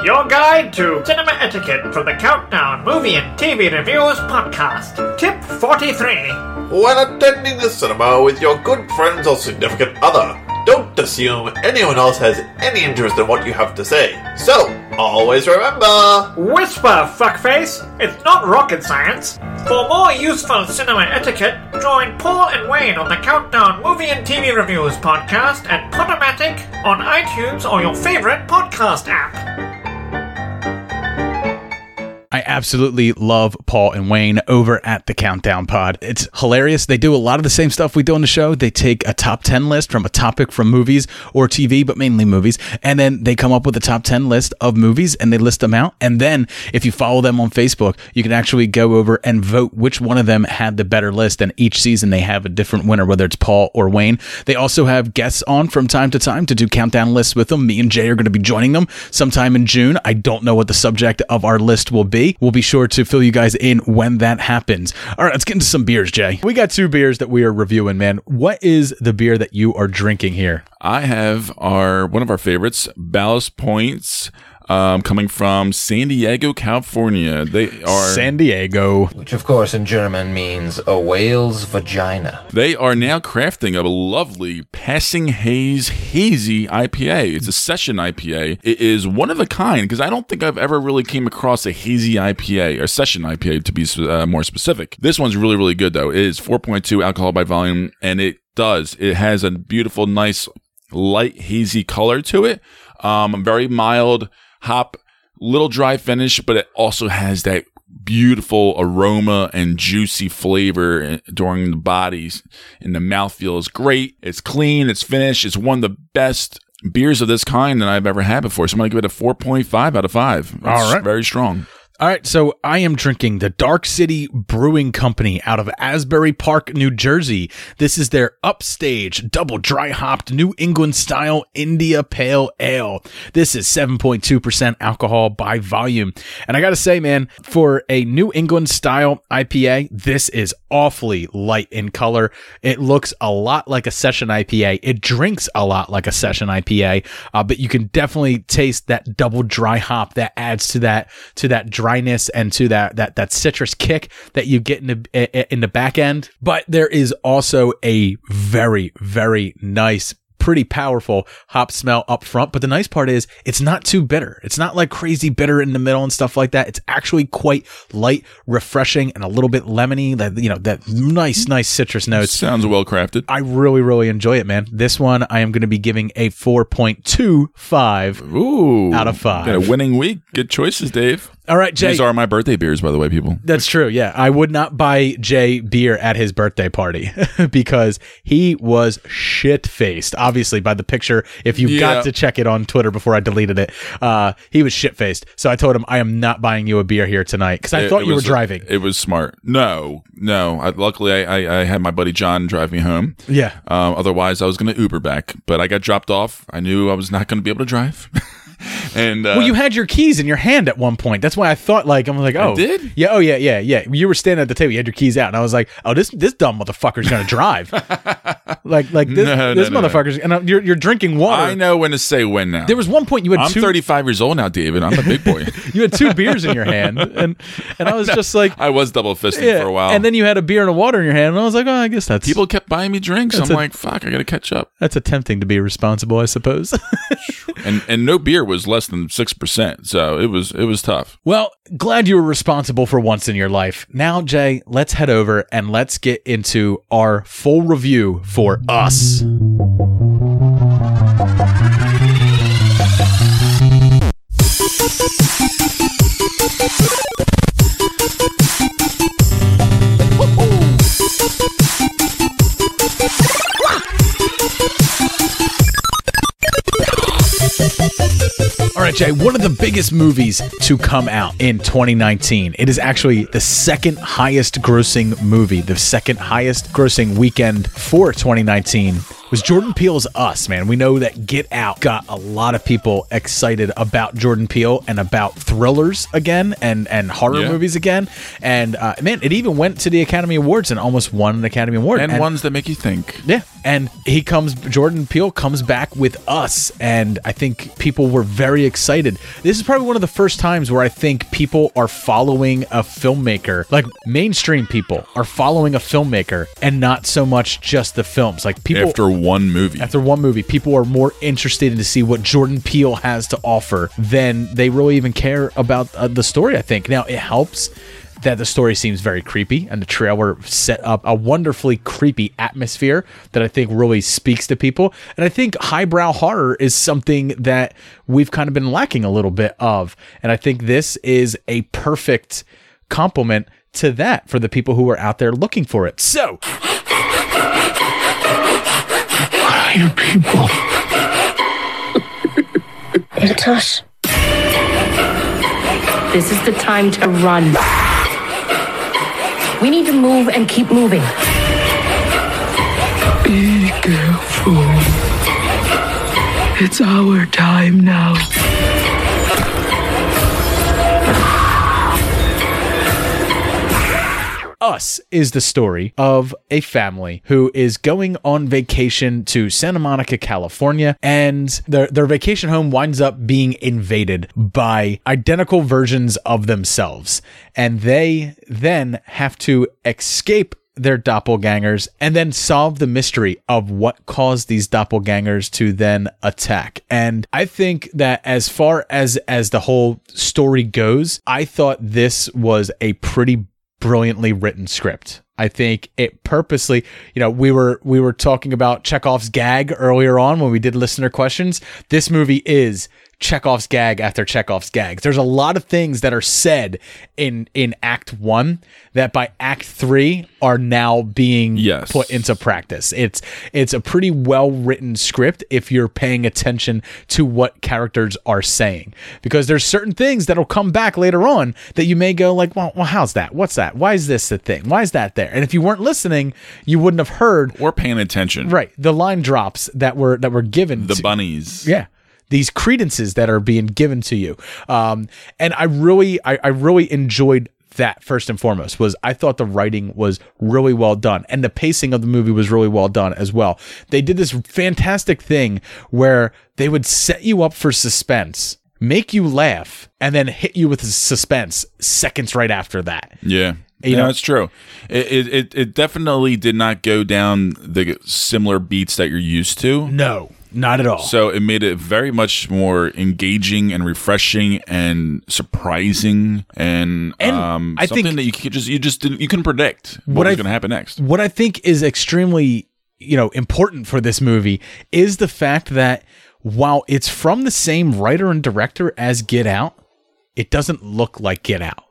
Your guide to cinema etiquette from the Countdown Movie and TV Reviews podcast. Tip 43. When attending the cinema with your good friends or significant other, don't assume anyone else has any interest in what you have to say. So, always remember. Whisper, fuckface. It's not rocket science. For more useful cinema etiquette, join Paul and Wayne on the Countdown Movie and TV Reviews podcast at Podomatic on iTunes or your favorite podcast app. I absolutely love Paul and Wayne over at the Countdown Pod. It's hilarious. They do a lot of the same stuff we do on the show. They take a top 10 list from a topic from movies or TV, but mainly movies, and then they come up with a top 10 list of movies and they list them out. And then if you follow them on Facebook, you can actually go over and vote which one of them had the better list. And each season they have a different winner, whether it's Paul or Wayne. They also have guests on from time to time to do countdown lists with them. Me and Jay are going to be joining them sometime in June. I don't know what the subject of our list will be. We'll be sure to fill you guys in when that happens. All right, let's get into some beers, Jay. We got two beers that we are reviewing, man. What is the beer that you are drinking here? I have our one of our favorites, Ballast Points, um, coming from San Diego, California. They are San Diego, which of course in German means a whale's vagina. They are now crafting a lovely Passing Haze Hazy IPA. It's a session IPA. It is one of a kind because I don't think I've ever really came across a hazy IPA or session IPA to be uh, more specific. This one's really really good though. It is 4.2 alcohol by volume, and it does. It has a beautiful, nice, light hazy color to it. Um, very mild hop, little dry finish, but it also has that beautiful aroma and juicy flavor eh, during the bodies and the mouthfeel is great. It's clean, it's finished. It's one of the best beers of this kind that I've ever had before. So I'm going to give it a 4.5 out of 5. It's All right. very strong. All right, so I am drinking the Dark City Brewing Company out of Asbury Park, New Jersey. This is their upstage double dry hopped New England style India Pale Ale. This is 7.2% alcohol by volume. And I got to say, man, for a New England style IPA, this is awfully light in color. It looks a lot like a session IPA. It drinks a lot like a session IPA, uh, but you can definitely taste that double dry hop that adds to that to that dryness and to that that that citrus kick that you get in the in the back end. But there is also a very very nice pretty powerful hop smell up front. But the nice part is it's not too bitter. It's not like crazy bitter in the middle and stuff like that. It's actually quite light, refreshing, and a little bit lemony. That you know that nice, nice citrus notes. Sounds well crafted. I really, really enjoy it, man. This one I am going to be giving a four point two five. Ooh, out of five. Got a winning week. Good choices, Dave. All right, Jay. These are my birthday beers, by the way, people. That's true. Yeah. I would not buy Jay beer at his birthday party [LAUGHS] because he was shit faced. Obviously, by the picture, if you Yeah. got to check it on Twitter before I deleted it, uh, he was shit faced. So I told him, I am not buying you a beer here tonight because I It- thought it you were driving. It was smart. No, no. I, luckily, I, I, I had my buddy John drive me home. Yeah. Um, otherwise, I was going to Uber back, but I got dropped off. I knew I was not going to be able to drive. [LAUGHS] and uh, well, you had your keys in your hand at one point. That's why I thought like I'm like, I oh, did? Yeah, oh yeah, yeah, yeah. You were standing at the table, you had your keys out, and I was like, oh, this this dumb motherfucker's gonna drive. [LAUGHS] like like this No, no, this no, no. motherfucker's and I'm- you're you're drinking water. I know when to say when now. There was one point you had I'm two 35 years old now, David. I'm a big boy. [LAUGHS] you had two beers in your hand, and and I [LAUGHS] was just like, I was double fisting yeah. for a while. And then you had a beer and a water in your hand, and I was like, oh, I guess that's people kept buying me drinks. I'm a- like, fuck, I got to catch up. that's attempting to be responsible, I suppose. And and no beer was less than six percent, so it was it was tough. Well, glad you were responsible for once in your life. Now, Jay, let's head over and let's get into our full review for us. Jay, one of the biggest movies to come out in 2019. It is actually the second highest grossing movie, the second highest grossing weekend for 2019. Was Jordan Peele's Us, man. We know that Get Out got a lot of people excited about Jordan Peele and about thrillers again and and horror Yeah. movies again. And uh, man, it even went to the Academy Awards and almost won an Academy Award. and, ones that make you think. Yeah. And he comes, Jordan Peele comes back with us. And I think people were very excited. This is probably one of the first times where I think people are following a filmmaker, like mainstream people are following a filmmaker and not so much just the films. Like people. After one movie. After one movie, people are more interested in to see what Jordan Peele has to offer than they really even care about uh, the story. I think now it helps that the story seems very creepy and the trailer set up a wonderfully creepy atmosphere that I think really speaks to people. And I think highbrow horror is something that we've kind of been lacking a little bit of. And I think this is a perfect complement to that for the people who are out there looking for it. So, you people. It's us. This is the time to run. We need to move and keep moving. Be careful. It's our time now. Us is the story of a family who is going on vacation to Santa Monica, California, and their their vacation home winds up being invaded by identical versions of themselves. And they then have to escape their doppelgangers and then solve the mystery of what caused these doppelgangers to then attack. And I think that as far as as the whole story goes, I thought this was a pretty brilliantly written script. I think it purposely, you know, we were we were talking about Chekhov's gag earlier on when we did listener questions. This movie is Chekhov's gag after Chekhov's gag. There's a lot of things that are said in in Act One that by Act Three are now being Yes. put into practice. It's it's a pretty well written script if you're paying attention to what characters are saying, because there's certain things that'll come back later on that you may go like, well, well, how's that? What's that? Why is this the thing? Why is that there? And if you weren't listening, you wouldn't have heard or paying attention. Right, the line drops that were that were given. The to- bunnies. yeah these credences that are being given to you um and i really I, I really enjoyed that first and foremost was i thought the writing was really well done and the pacing of the movie was really well done as well they did this fantastic thing where they would set you up for suspense make you laugh and then hit you with suspense seconds right after that Yeah. You yeah, know- that's true. It, it it it definitely did not go down the similar beats that you're used to. No, not at all. So it made it very much more engaging and refreshing and surprising and, And um, I something think- that you could just you just didn't you couldn't predict what, What was going to happen next. What I think is extremely, you know, important for this movie is the fact that while it's from the same writer and director as Get Out, it doesn't look like Get Out.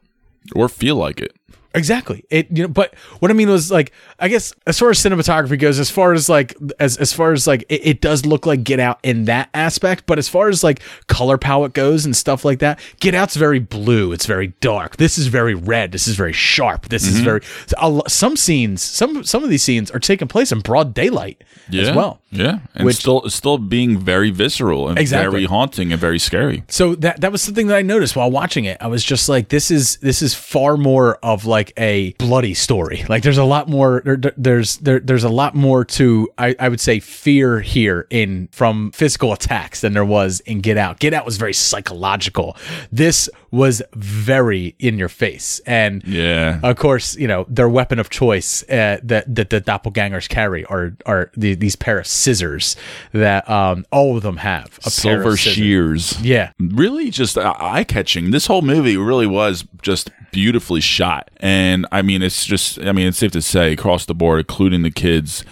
Or feel like it. Exactly. It you know, but what I mean was like I guess as far as cinematography goes, as far as like as as far as like it, it does look like Get Out in that aspect, but as far as like color palette goes and stuff like that, Get Out's very blue. It's very dark. This is very red. This is very sharp. This is Mhm. very some scenes. Some some of these scenes are taking place in broad daylight Yeah. as well. Yeah. And Which- still still being very visceral and Exactly. very haunting and very scary. So that that was something that I noticed while watching it. I was just like, this is this is far more of like a bloody story. Like there's a lot more. There, there- there's there there's a lot more to I, I would say fear here in from physical attacks than there was in Get Out. Get Out was very psychological. This was very in your face, and Yeah. of course, you know their weapon of choice uh, that that the doppelgangers carry are are the, these pair of scissors that um all of them have a pair Silver shears. Yeah. Really just eye catching. This whole movie really was just beautifully shot. And I mean, it's just, I mean, it's safe to say across the board, including the kids,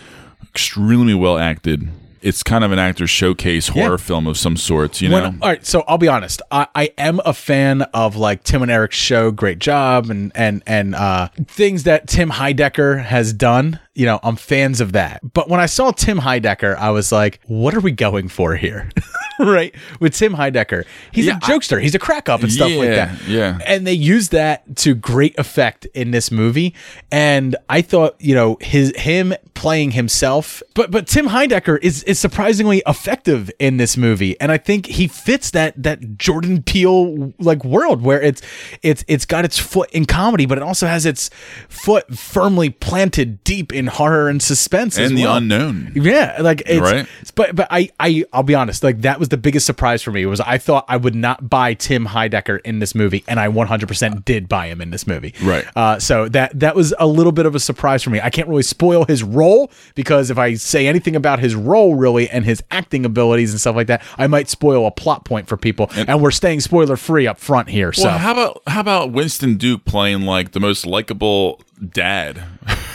extremely well acted. It's kind of an actor showcase horror film of some sorts, you know? When- all right, so I'll be honest. I, I am a fan of like Tim and Eric's show, Great Job, and and and uh, things that Tim Heidecker has done. You know, I'm fans of that. But when I saw Tim Heidecker, I was like, what are we going for here? [LAUGHS] [LAUGHS] right? With Tim Heidecker. He's Yeah, a I- jokester. He's a crack up and stuff like that. yeah. And they use that to great effect in this movie. And I thought, you know, his him playing himself, but but Tim Heidecker is is surprisingly effective in this movie. And I think he fits that that Jordan Peele like world where it's it's it's got its foot in comedy, but it also has its foot firmly planted deep in horror and suspense and the well. unknown. Yeah, like it's Right. but but I I I'll be honest, like that was the biggest surprise for me was I thought I would not buy Tim Heidecker in this movie, and I 100% did buy him in this movie. Right. Uh, so that that was a little bit of a surprise for me. I can't really spoil his role because if I say anything about his role really and his acting abilities and stuff like that, I might spoil a plot point for people. And, we're staying spoiler free up front here. So how about how about Winston Duke playing like the most likable dad? [LAUGHS]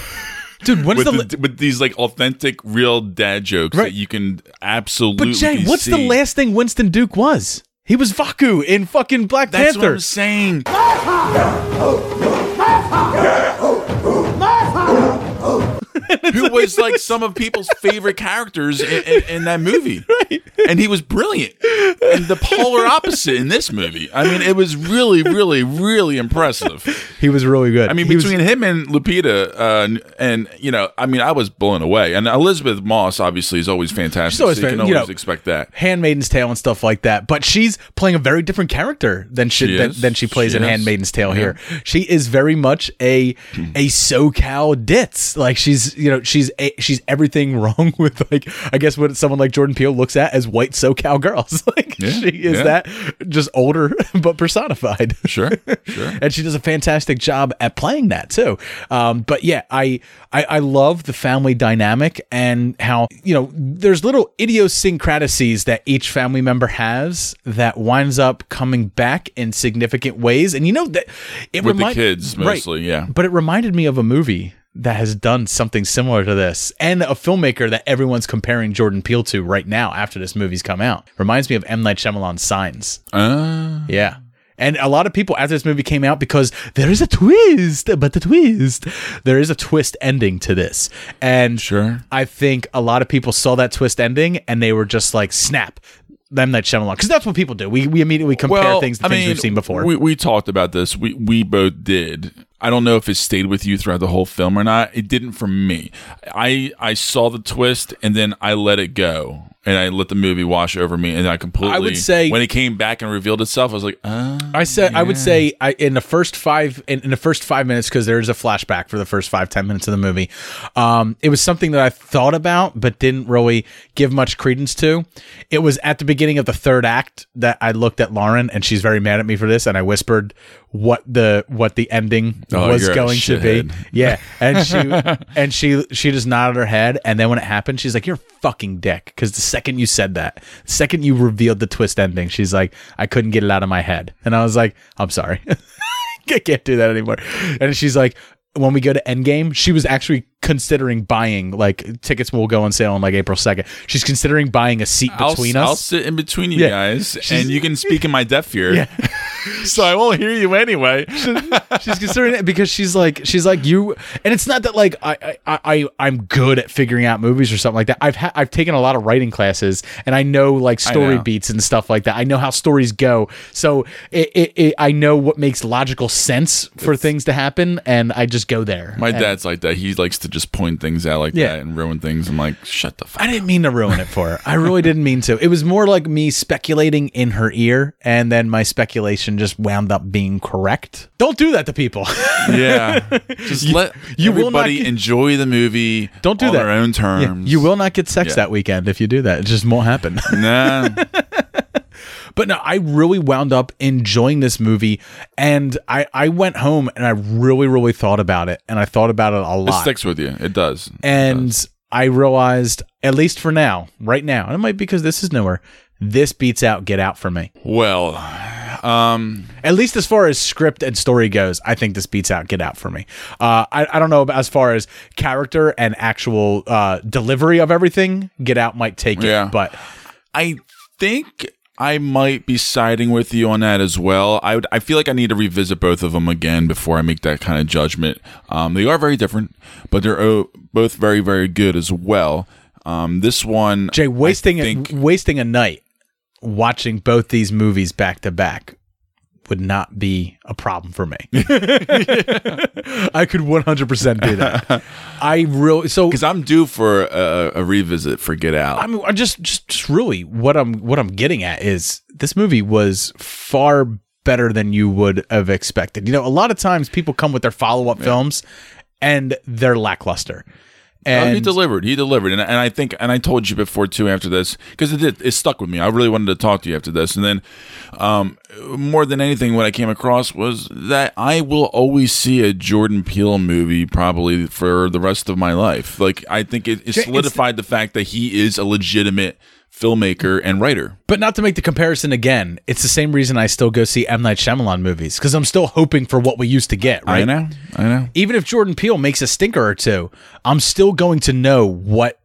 Dude, when's with, the the, with these like authentic, real dad jokes Right. that you can absolutely. But Jay, what's the last thing Winston Duke was? He was M'Baku in fucking Black That's Panther. what I'm saying. [LAUGHS] Who was like some of people's favorite characters in, in, in that movie, [LAUGHS] right? And he was brilliant, and the polar opposite in this movie. I mean, it was really, really, really impressive. He was really good. I mean, He was- between him and Lupita, uh, and you know, I mean, I was blown away. And Elisabeth Moss obviously is always fantastic. She's always so you fan- can you always know, expect that. Handmaiden's Tale and stuff like that. But she's playing a very different character than she, She than, than she plays She in is. Handmaiden's Tale Yeah. here. She is very much a a SoCal ditz. Like she's you know she's a, she's everything [LAUGHS] wrong with like I guess what someone like Jordan Peele looks at as white SoCal girls. [LAUGHS] like Yeah, she is yeah. that just older [LAUGHS] but personified. Sure, sure. and she does a fantastic job at playing that too. Um, but yeah, I, I I love the family dynamic and how you know there's little idiosyncrasies that each family member has that winds up coming back in significant ways. And you know that it With the kids, right. mostly, yeah. But it reminded me of a movie. That has done something similar to this, and a filmmaker that everyone's comparing Jordan Peele to right now after this movie's come out reminds me of M Night Shyamalan's Signs. Uh, Yeah. And a lot of people after this movie came out because there is a twist, but the twist, there is a twist ending to this. And sure. I think a lot of people saw that twist ending and they were just like, snap, them that Shyamalan. Because that's what people do. We, we immediately compare well, things to I things mean, we've seen before. We, we talked about this. We we both did. I don't know if it stayed with you throughout the whole film or not. It didn't for me. I I saw the twist and then I let it go and I let the movie wash over me and I completely. I would say- when it came back and revealed itself, I was like, uh, I said I would say I, in the first five in, in the first five minutes because there is a flashback for the first five ten minutes of the movie. Um, it was something that I thought about but didn't really give much credence to. It was at the beginning of the third act that I looked at Lauren and she's very mad at me for this and I whispered what the what the ending Oh, was going to be. Yeah, and she [LAUGHS] and she she just nodded her head and then when it happened she's like you're fucking dick because the second you said that, the second you revealed the twist ending, she's like I couldn't get it out of my head and I was like I'm sorry. [LAUGHS] I can't do that anymore. And she's like, when we go to Endgame, she was actually considering buying like tickets will go on sale on like April 2nd. She's considering buying a seat I'll, between I'll sit in between you Yeah. guys, She's- and you can speak in my deaf ear. Yeah. [LAUGHS] so I won't hear you anyway. she's considering it because she's like she's like you and it's not that like I I, I I'm good at figuring out movies or something like that. I've ha- I've taken a lot of writing classes and I know like story know. beats and stuff like that. I know how stories go. So it, it, it I know what makes logical sense for things to happen and I just go there. My And- dad's like that. He likes to just point things out like Yeah. that and ruin things. I'm like, shut the fuck. I didn't mean to ruin it for her. I really didn't mean to. It was more like me speculating in her ear, and then my speculation just wound up being correct. Don't do that to people. [LAUGHS] Yeah, just let you will not everybody get- enjoy the movie. Don't do on that. their own Yeah, terms. you will not get sex Yeah. that weekend if you do that. It just won't happen. Nah, [LAUGHS] But no, I really wound up enjoying this movie, and I I went home and I really really thought about it, and I thought about it a lot. it sticks with you. It does. and I realized, at least for now, right now, and it might be because this is newer. This beats out Get Out for me. Well, um, At least as far as script and story goes, I think this beats out Get Out for me. Uh, I, I don't know about as far as character and actual uh, delivery of everything. Get Out might take it, but I think I might be siding with you on that as well. I would. I feel like I need to revisit both of them again before I make that kind of judgment. Um, they are very different, but they're both very, very good as well. Um, this one, Jay wasting I think, a, wasting a night watching both these movies back to back would not be a problem for me. [LAUGHS] [LAUGHS] I could 100% do that. [LAUGHS] I really so because I'm due for a, a revisit for Get Out. I mean, I just, just, just really what I'm, what I'm getting at is this movie was far better than you would have expected. You know, a lot of times people come with their follow up films and they're lackluster. And he delivered. He delivered, and, and I think, and I told you before too. After this, because it did, it stuck with me. I really wanted to talk to you after this, and then, um, more than anything, what I came across was that I will always see a Jordan Peele movie probably for the rest of my life. Like I think it, it solidified the fact that he is a legitimate filmmaker and writer. But not to make the comparison again, it's the same reason I still go see M Night Shyamalan movies because I'm still hoping for what we used to get. Right? I know, I know. Even if Jordan Peele makes a stinker or two, I'm still going to know what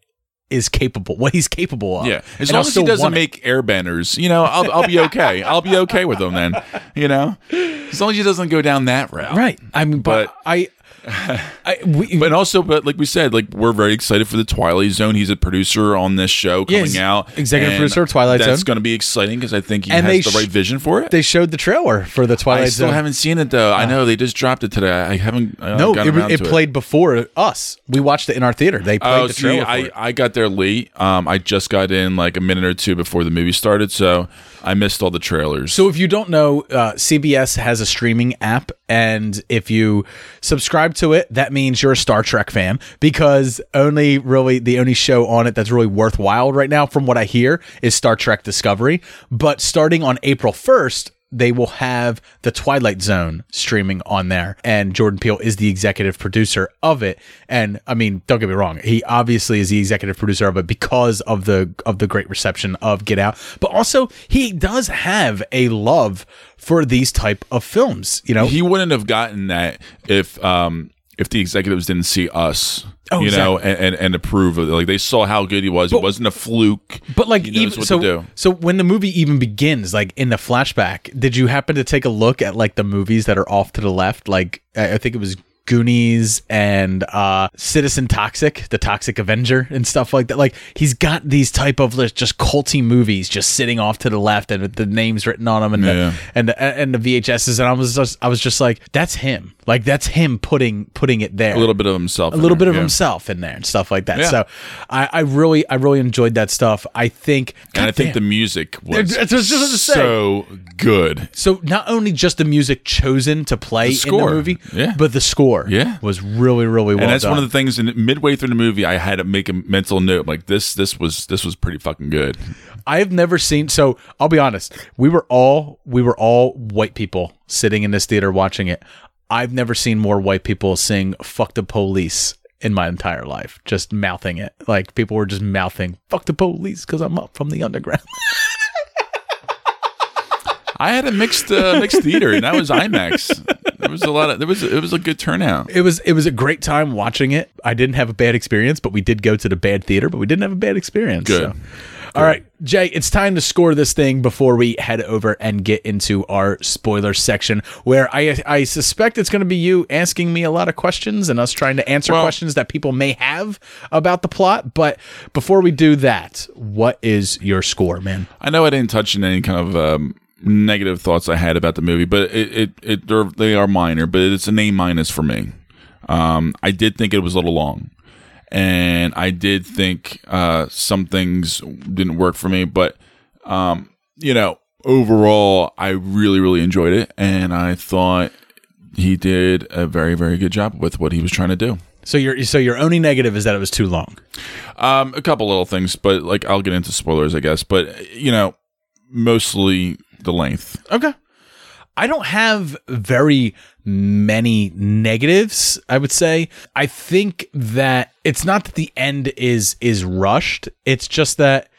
is capable, what he's capable of. Yeah, as And long as he doesn't make airbenders, you know, I'll, I'll be okay. I'll be okay with him then. You know, as long as he doesn't go down that route. Right. I mean, but, But- I, [LAUGHS] I we, But also, but like we said, like we're very excited for the Twilight Zone. He's a producer on this show coming out. executive producer of Twilight Zone. That's going to be exciting because I think he And has they the sh- right vision for it. they showed the trailer for the Twilight Zone. I still Zone. haven't seen it though. I know they just dropped it today. I haven't. I no, it, around it played before us. We watched it in our theater. They played Oh, the trailer. I, it. I got there late. Um, I just got in like a minute or two before the movie started, so I missed all the trailers. So if you don't know, uh, CBS has a streaming app, and if you subscribe to it, that means you're a Star Trek fan because only really the only show on it that's really worthwhile right now, from what I hear, is Star Trek Discovery. But starting on April first. They will have the Twilight Zone streaming on there, and Jordan Peele is the executive producer of it. And I mean, don't get me wrong, he obviously is the executive producer of it because of the of the great reception of Get Out, but also he does have a love for these type of films. You know, he wouldn't have gotten that if um if the executives didn't see us. Oh, you know, and, and, and approve of it. Like they saw how good he was. it wasn't a fluke. But like even so, so when the movie even begins, like in the flashback, did you happen to take a look at like the movies that are off to the left? Like I I think it was Goonies and uh Citizen Toxic, the Toxic Avenger and stuff like that. Like he's got these type of just culty movies just sitting off to the left and the names written on them and Yeah. the and the, and the VHSs and I was just I was just like that's him. Like that's him putting putting it there A little bit of himself. a little there, bit of yeah. himself in there and stuff like that. Yeah. So I, I really, I really enjoyed that stuff. I think, And I think the music was That's what I was just so good. so not only just the music chosen to play The in the movie, but the score, Yeah. was really, really well and that's done. one of the things. In midway through the movie, I had to make a mental note. Like this, this was this was pretty fucking good. I have never seen. So I'll be honest. We were all we were all white people sitting in this theater watching it. I've never seen more white people sing "fuck the police" in my entire life. Just mouthing it, like people were just mouthing "fuck the police" because I'm up from the underground. [LAUGHS] I had a mixed uh, mixed theater, and that was IMAX. There was a lot of there was it was a good turnout. It was it was a great time watching it. I didn't have a bad experience, but we did go to the bad theater, but we didn't have a bad experience. Good. so. All right, Jay, it's time to score this thing before we head over and get into our spoiler section, where I I suspect it's going to be you asking me a lot of questions and us trying to answer Well- questions that people may have about the plot. But before we do that, what is your score, man? I know I didn't touch on any kind of um, negative thoughts I had about the movie, but it it, it they're, they are minor, but it's an A minus for me. Um, I did think it was a little long, and I did think uh, some things didn't work for me, but um, you know, overall, I really really enjoyed it, and I thought he did a very very good job with what he was trying to do. So your so your only negative is that it was too long. Um, a couple little things, but like I'll get into spoilers, I guess. But you know, mostly the length. Okay. I don't have very many negatives, I would say. I think that it's not that the end is is rushed. It's just that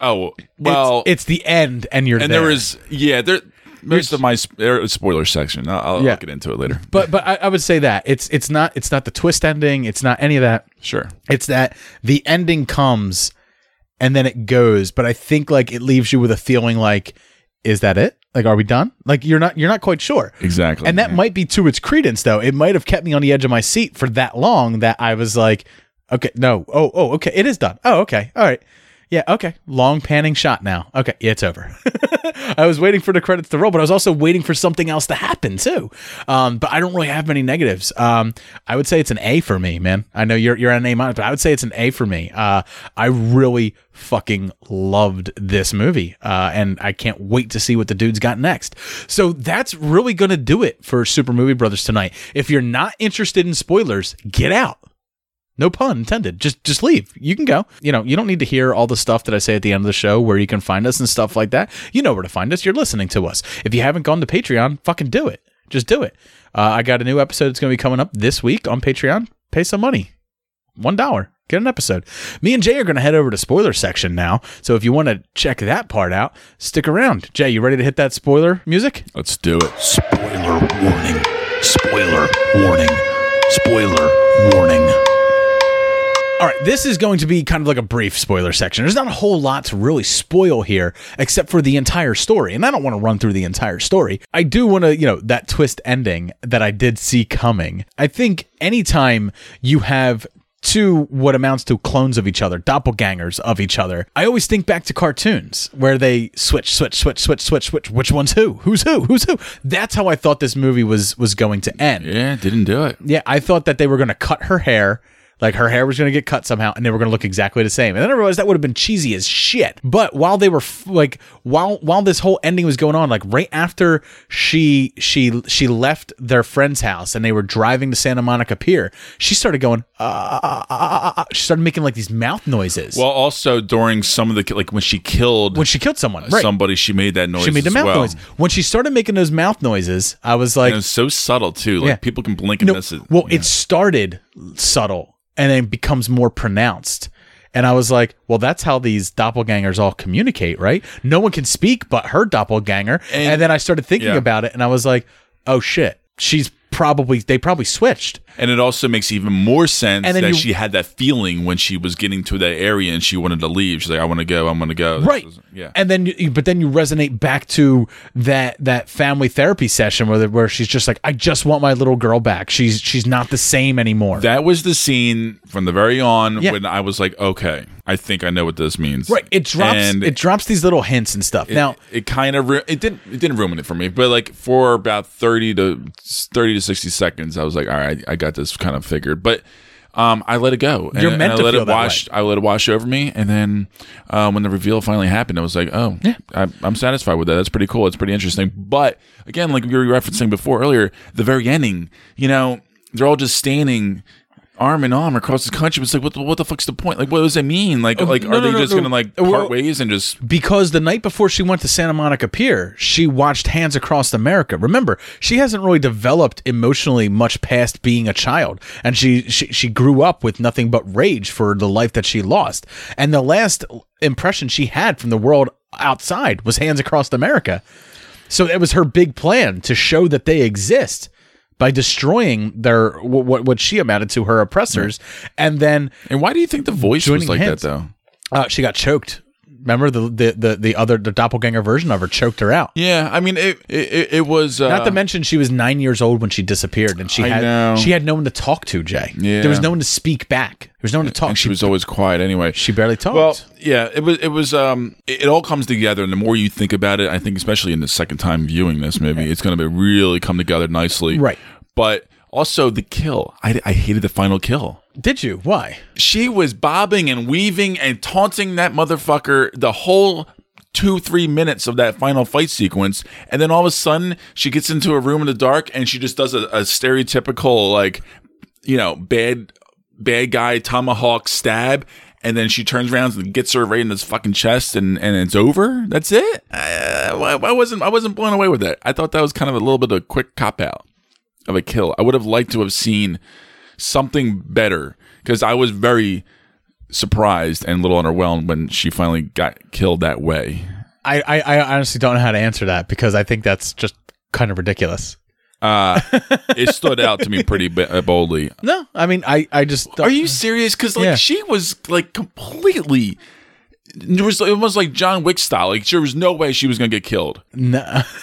Oh well, it's, it's the end and you're and there. there was yeah there most of my is spoiler section. I'll, I'll, Yeah. Get into it later. but but I, I would say that it's it's not it's not the twist ending. It's not any of that. Sure. It's that the ending comes and then it goes. But I think like it leaves you with a feeling like, is that it? Like, are we done? Like you're not you're not quite sure. Exactly. And that might be to its credence, though. It might have kept me on the edge of my seat for that long that I was like, okay, no, oh, oh, okay, it is done. Oh, okay, all right. Yeah, okay. Long panning shot now. Okay, yeah, it's over. [LAUGHS] I was waiting for the credits to roll, but I was also waiting for something else to happen too. Um, but I don't really have many negatives. Um, I would say it's an A for me, man. I know you're you're an A minus, but I would say it's an A for me. Uh, I really fucking loved this movie, uh, and I can't wait to see what the dude's got next. So that's really gonna do it for Super Movie Brothers tonight. If you're not interested in spoilers, get out. No pun intended. Just just leave. You can go. You know, you don't need to hear all the stuff that I say at the end of the show where you can find us and stuff like that. You know where to find us. You're listening to us. If you haven't gone to Patreon, fucking do it. Just do it. Uh, I got a new episode that's going to be coming up this week on Patreon. Pay some money. One dollar. Get an episode. Me and Jay are going to head over to spoiler section now. So if you want to check that part out, stick around. Jay, you ready to hit that spoiler music? Let's do it. Spoiler warning. Spoiler warning. Spoiler warning. All right, this is going to be kind of like a brief spoiler section. There's not a whole lot to really spoil here except for the entire story. And I don't want to run through the entire story. I do want to, you know, that twist ending that I did see coming. I think anytime you have two what amounts to clones of each other, doppelgangers of each other. I always think back to cartoons where they switch, switch, switch, switch, switch, switch. Which one's who? Who's who? Who's who? That's how I thought this movie was was going to end. Yeah, didn't do it. Yeah, I thought that they were going to cut her hair. Like her hair was going to get cut somehow, and they were going to look exactly the same. And then I realized that would have been cheesy as shit. But while they were f- like, while while this whole ending was going on, like right after she she she left their friend's house and they were driving to Santa Monica Pier, she started going. Uh, uh, uh, she started making like these mouth noises. Well, also during some of the like when she killed when she killed someone, right. somebody, she made that noise. She made the mouth well. noise. When she started making those mouth noises, I was like, And it was so subtle too. Like Yeah. people can blink and no, miss it. Well, it started subtle and then becomes more pronounced. And I was like, well, that's how these doppelgangers all communicate, right? No one can speak but her doppelganger. And, then I started thinking yeah. about it and I was like, oh shit, she's probably, they probably switched. And it also makes even more sense that you- she had that feeling when she was getting to that area and she wanted to leave. She's like, I want to go. I'm going to go. Right. yeah. And then, you, but then you resonate back to that that family therapy session where the- where she's just like, I just want my little girl back. She's she's not the same anymore. That was the scene from the very on Yeah. when I was like, okay, I think I know what this means. right. It drops. And it drops these little hints and stuff. it, now, it kind of ru- it didn't it didn't ruin it for me, but like for about thirty to thirty to sixty seconds, I was like, all right, I got this kind of figured, but. Um, I let it go. You're meant and to let feel it that wash. I let it wash over me, and then uh, when the reveal finally happened, I was like, "Oh, yeah, I, I'm satisfied with that. That's pretty cool. It's pretty interesting." But again, like we were referencing before earlier, the very ending, you know, they're all just standing arm in arm across the country. It's like, what the, what the fuck's the point? Like, what does that mean? Like, Oh, like no, are no, they no, just gonna like Well- part ways and just because the night before she went to Santa Monica Pier, she watched Hands Across America. Remember, she hasn't really developed emotionally much past being a child, and she she, she grew up with nothing but rage for the life that she lost. And the last impression she had from the world outside was Hands Across America. So it was her big plan to show that they exist by destroying their what what, she amounted to her oppressors, and then and why do you think the voice was like hands. that though? Uh, she got choked. Remember the, the the the other the doppelganger version of her choked her out. Yeah, I mean it. It, it, was uh, Not to mention she was nine years old when she disappeared, and she I had know. she had no one to talk to. Jay, Yeah. there was no one to speak back. There was no one to talk. and she was always quiet anyway. She barely talked. Well, yeah, it was. It was. Um, it, it all comes together, and the more you think about it, I think, especially in the second time viewing this movie, it's going to be really come together nicely. Right. But also the kill. I, I hated the final kill. Did you? Why? She was bobbing and weaving and taunting that motherfucker the whole two three minutes of that final fight sequence and then all of a sudden she gets into a room in the dark and she just does a, a stereotypical like you know bad bad guy tomahawk stab and then she turns around and gets her right in his fucking chest and and it's over that's it I, uh, I I wasn't i wasn't blown away with that i thought that was kind of a little bit of a quick cop out of a kill i would have liked to have seen something better because i was very surprised and a little underwhelmed when she finally got killed that way I, I I honestly don't know how to answer that because I think that's just kind of ridiculous. uh [LAUGHS] it stood out to me pretty uh, boldly No, I mean I I just are you serious because like Yeah. she was like completely it was almost like John Wick style. Like there was no way she was gonna get killed. [LAUGHS]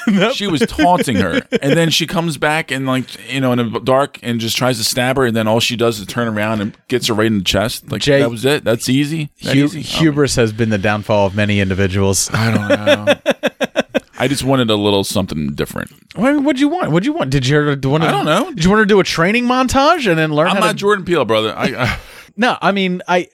No, she was taunting her, and then she comes back and like you know in the dark and just tries to stab her, and then all she does is turn around and gets her right in the chest. Like Jay- that was it. That's easy. That Hu- easy? Oh. hubris has been the downfall of many individuals. I don't know. [LAUGHS] I just wanted a little something different. I mean, what'd you want? What'd you want? Did you want to? I don't know. Did you want to do a training montage and then learn I'm not to? Jordan Peele, brother. I, I [LAUGHS] no, I mean, I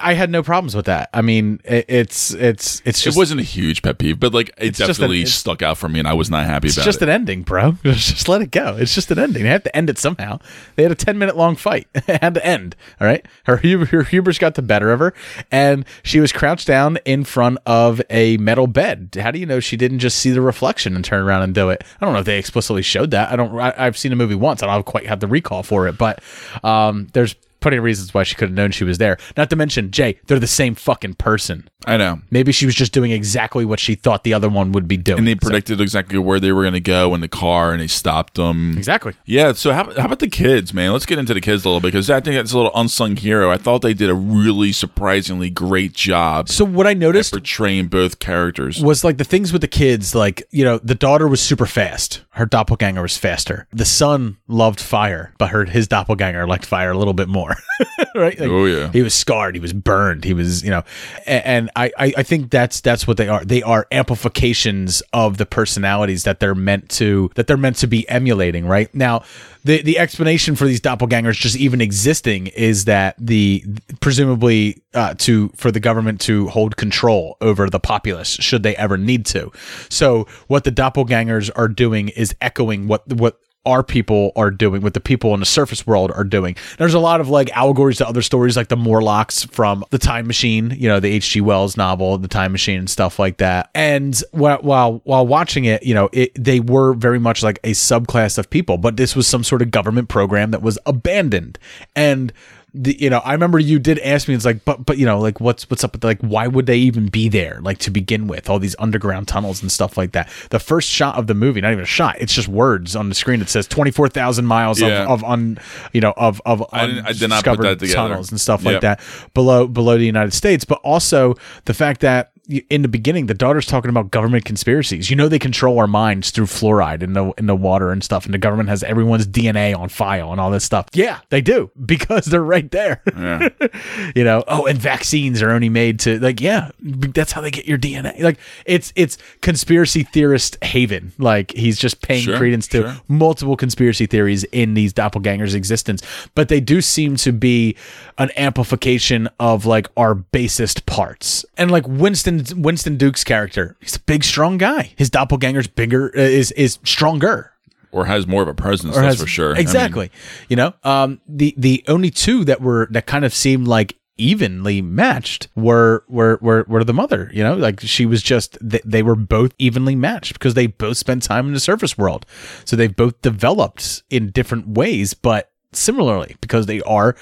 I had no problems with that. I mean, it, it's it's it's just it wasn't a huge pet peeve, but like it definitely an- stuck out for me, and I was not happy It's about just it. Just an ending, bro. [LAUGHS] Just let it go. It's just an ending. They have to end it somehow. They had a ten minute long fight. [LAUGHS] it had to end. All right. Her her hubris got the better of her, and she was crouched down in front of a metal bed. How do you know she didn't just see the reflection and turn around and do it? I don't know if they explicitly showed that. I don't. I, I've seen the movie once. I don't quite have the recall for it, but um, there's plenty of reasons why she could have known she was there. Not to mention, Jay, they're the same fucking person. I know. Maybe she was just doing exactly what she thought the other one would be doing. And they So- predicted exactly where they were going to go in the car, and they stopped them. Exactly. Yeah. So how, how about the kids, man? Let's get into the kids a little bit because I think that's a little unsung hero. I thought they did a really surprisingly great job. So what I noticed portraying both characters. was like the things with the kids, like, you know, the daughter was super fast. Her doppelganger was faster. The son loved fire, but her his doppelganger liked fire a little bit more. [LAUGHS] right? Like, Oh, yeah. He was scarred, he was burned, he was, you know, and I, I, I think that's that's what they are. They are amplifications of the personalities that they're meant to that they're meant to be emulating, right? Now, the the explanation for these doppelgangers just even existing is that the presumably uh, to for the government to hold control over the populace should they ever need to. So what the doppelgangers are doing is echoing what what our people are doing, what the people in the surface world are doing. There's a lot of like allegories to other stories, like the Morlocks from The Time Machine, you know, the H.G. Wells novel, The Time Machine, and stuff like that. And while while, watching it, you know, it, they were very much like a subclass of people, but this was some sort of government program that was abandoned. And the, you know, I remember you did ask me, it's like, but, but, you know, like, what's, what's up with, like, why would they even be there, like, to begin with, all these underground tunnels and stuff like that. The first shot of the movie, not even a shot, it's just words on the screen. It says 24,000 miles Yeah. of, of, un, you know, of, of I didn't- I did not put undiscovered that together. tunnels and stuff Yep. like that below, below the United States, but also the fact that in the beginning, the daughter's talking about government conspiracies. You know, they control our minds through fluoride in the in the water and stuff, and the government has everyone's DNA on file and all this stuff. Yeah, they do [LAUGHS] because they're right there. Yeah. [LAUGHS] you know, oh, and vaccines are only made to like, yeah, that's how they get your DNA. Like, it's it's conspiracy theorist haven. Like, he's just paying Sure, credence to sure. multiple conspiracy theories in these doppelgangers' existence, but they do seem to be an amplification of like our basest parts. And like Winston Winston Duke's character, he's a big, strong guy. His doppelganger's bigger, uh, is is stronger. or has more of a presence. That's for sure. I mean, Exactly. you know, um, the the only two that were that kind of seemed like evenly matched were were were, were the mother you know like she was just they, they were both evenly matched because they both spent time in the surface world so they've both developed in different ways but similarly because they are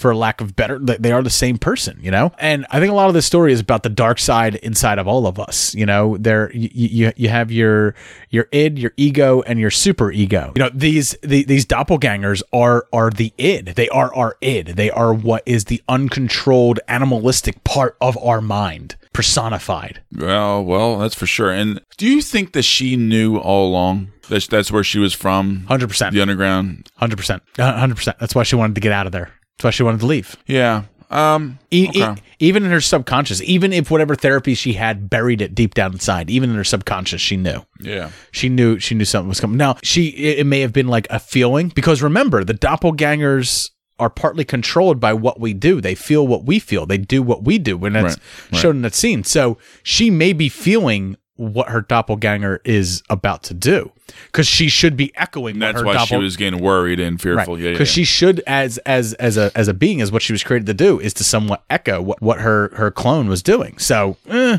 for lack of better they are the same person you know and i think a lot of this story is about the dark side inside of all of us you know there you you, you have your your id your ego and your super ego you know these the, these doppelgangers are are the id they are our id they are what is the uncontrolled animalistic part of our mind personified Well, well, that's for sure. And do you think that she knew all along that that's where she was from? Hundred percent. The underground. Hundred percent. Hundred percent. That's why she wanted to get out of there. That's why she wanted to leave. Yeah. Um. E- e- even in her subconscious, even if whatever therapy she had buried it deep down inside, even in her subconscious, she knew. Yeah. She knew. She knew something was coming. Now, she it, it may have been like a feeling because remember, the doppelgangers are partly controlled by what we do. They feel what we feel. They do what we do when that's Right, right. shown in that scene. So she may be feeling what her doppelganger is about to do because she should be echoing. And that's why she was getting worried and fearful. Yeah. yeah, because yeah. she should as as as a as a being as what she was created to do is to somewhat echo what, what her her clone was doing so eh,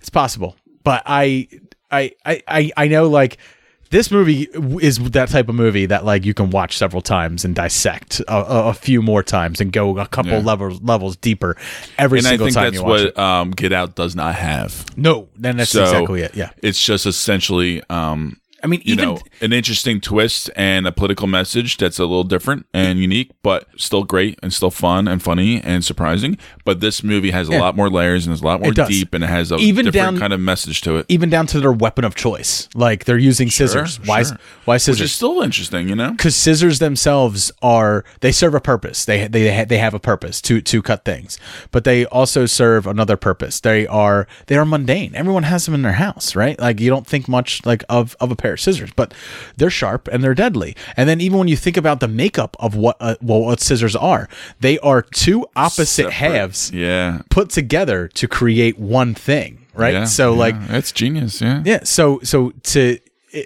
it's possible but I, I i i i know like this movie is that type of movie that like you can watch several times and dissect a, a, a few more times and go a couple Yeah. levels levels deeper every and single time you watch what it. um, Get Out does not have. No, then that's So, exactly it. Yeah. It's just essentially um, I mean, you even- know, an interesting twist and a political message that's a little different and unique, but still great and still fun and funny and surprising. But this movie has a Yeah. lot more layers and is a lot more deep and it has a Even different down- kind of message to it. even down to their weapon of choice. Like they're using scissors. why? sure. Why Which scissors? is still interesting, you know. because scissors themselves are they serve a purpose. They they they have a purpose to to cut things, but they also serve another purpose. They are they are mundane. Everyone has them in their house, right? Like you don't think much like of of a pair scissors, but they're sharp and they're deadly. And then even when you think about the makeup of what uh, well what scissors are, they are two opposite Separate. halves Yeah. put together to create one thing, right? Yeah, so yeah. like that's genius. Yeah. yeah. So so to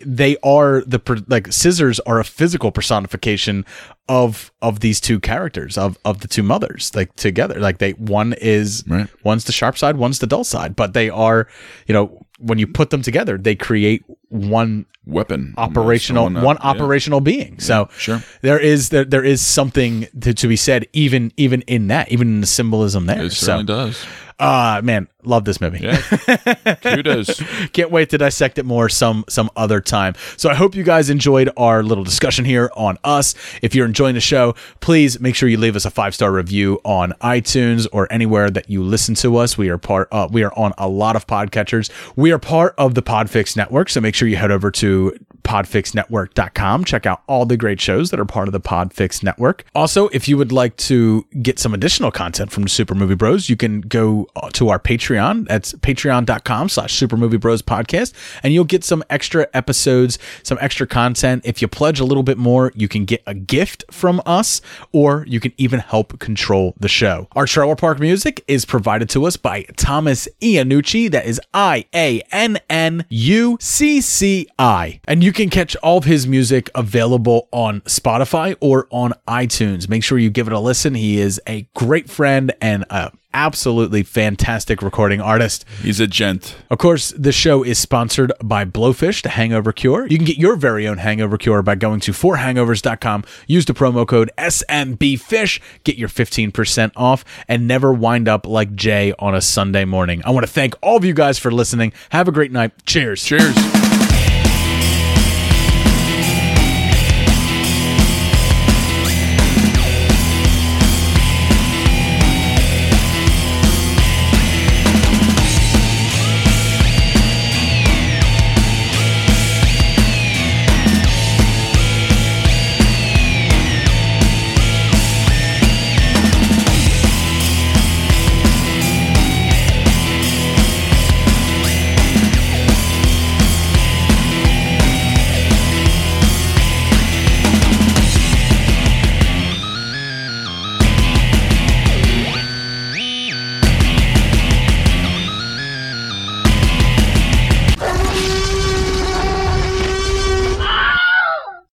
they are the like scissors are a physical personification of of these two characters of of the two mothers like together like they one is Right. one's the sharp side one's the dull side but they are you know when you put them together they create one Weapon. operational uh, one yeah. operational being so sure. there is there, there is something to, to be said even even in that even in the symbolism there It so certainly does. Uh man love this movie Yeah. [LAUGHS] Kudos. can't wait to dissect it more some some other time. So I hope you guys enjoyed our little discussion here on us. If you're enjoying the show, please make sure you leave us a five star review on iTunes or anywhere that you listen to us. We are part. Uh, we are on a lot of podcatchers. We are part of the Podfix Network. So make sure you head over to podfixnetwork.com. Check out all the great shows that are part of the Podfix Network. Also, if you would like to get some additional content from the Super Movie Bros, you can go Uh, to our Patreon. That's patreon.com slash Super Movie Bros podcast, and you'll get some extra episodes, some extra content. If you pledge a little bit more, you can get a gift from us, or you can even help control the show. Our trailer park music is provided to us by Thomas Iannucci. That is I A N N U C C I. And you can catch all of his music available on Spotify or on iTunes. Make sure you give it a listen. He is a great friend and a absolutely fantastic recording artist. He's a gent. Of course, the show is sponsored by Blowfish, the hangover cure. You can get your very own hangover cure by going to forhangovers.com. Use the promo code SMBFish, get your 15% off, and never wind up like Jay on a Sunday morning. I want to thank all of you guys for listening. Have a great night. Cheers. Cheers.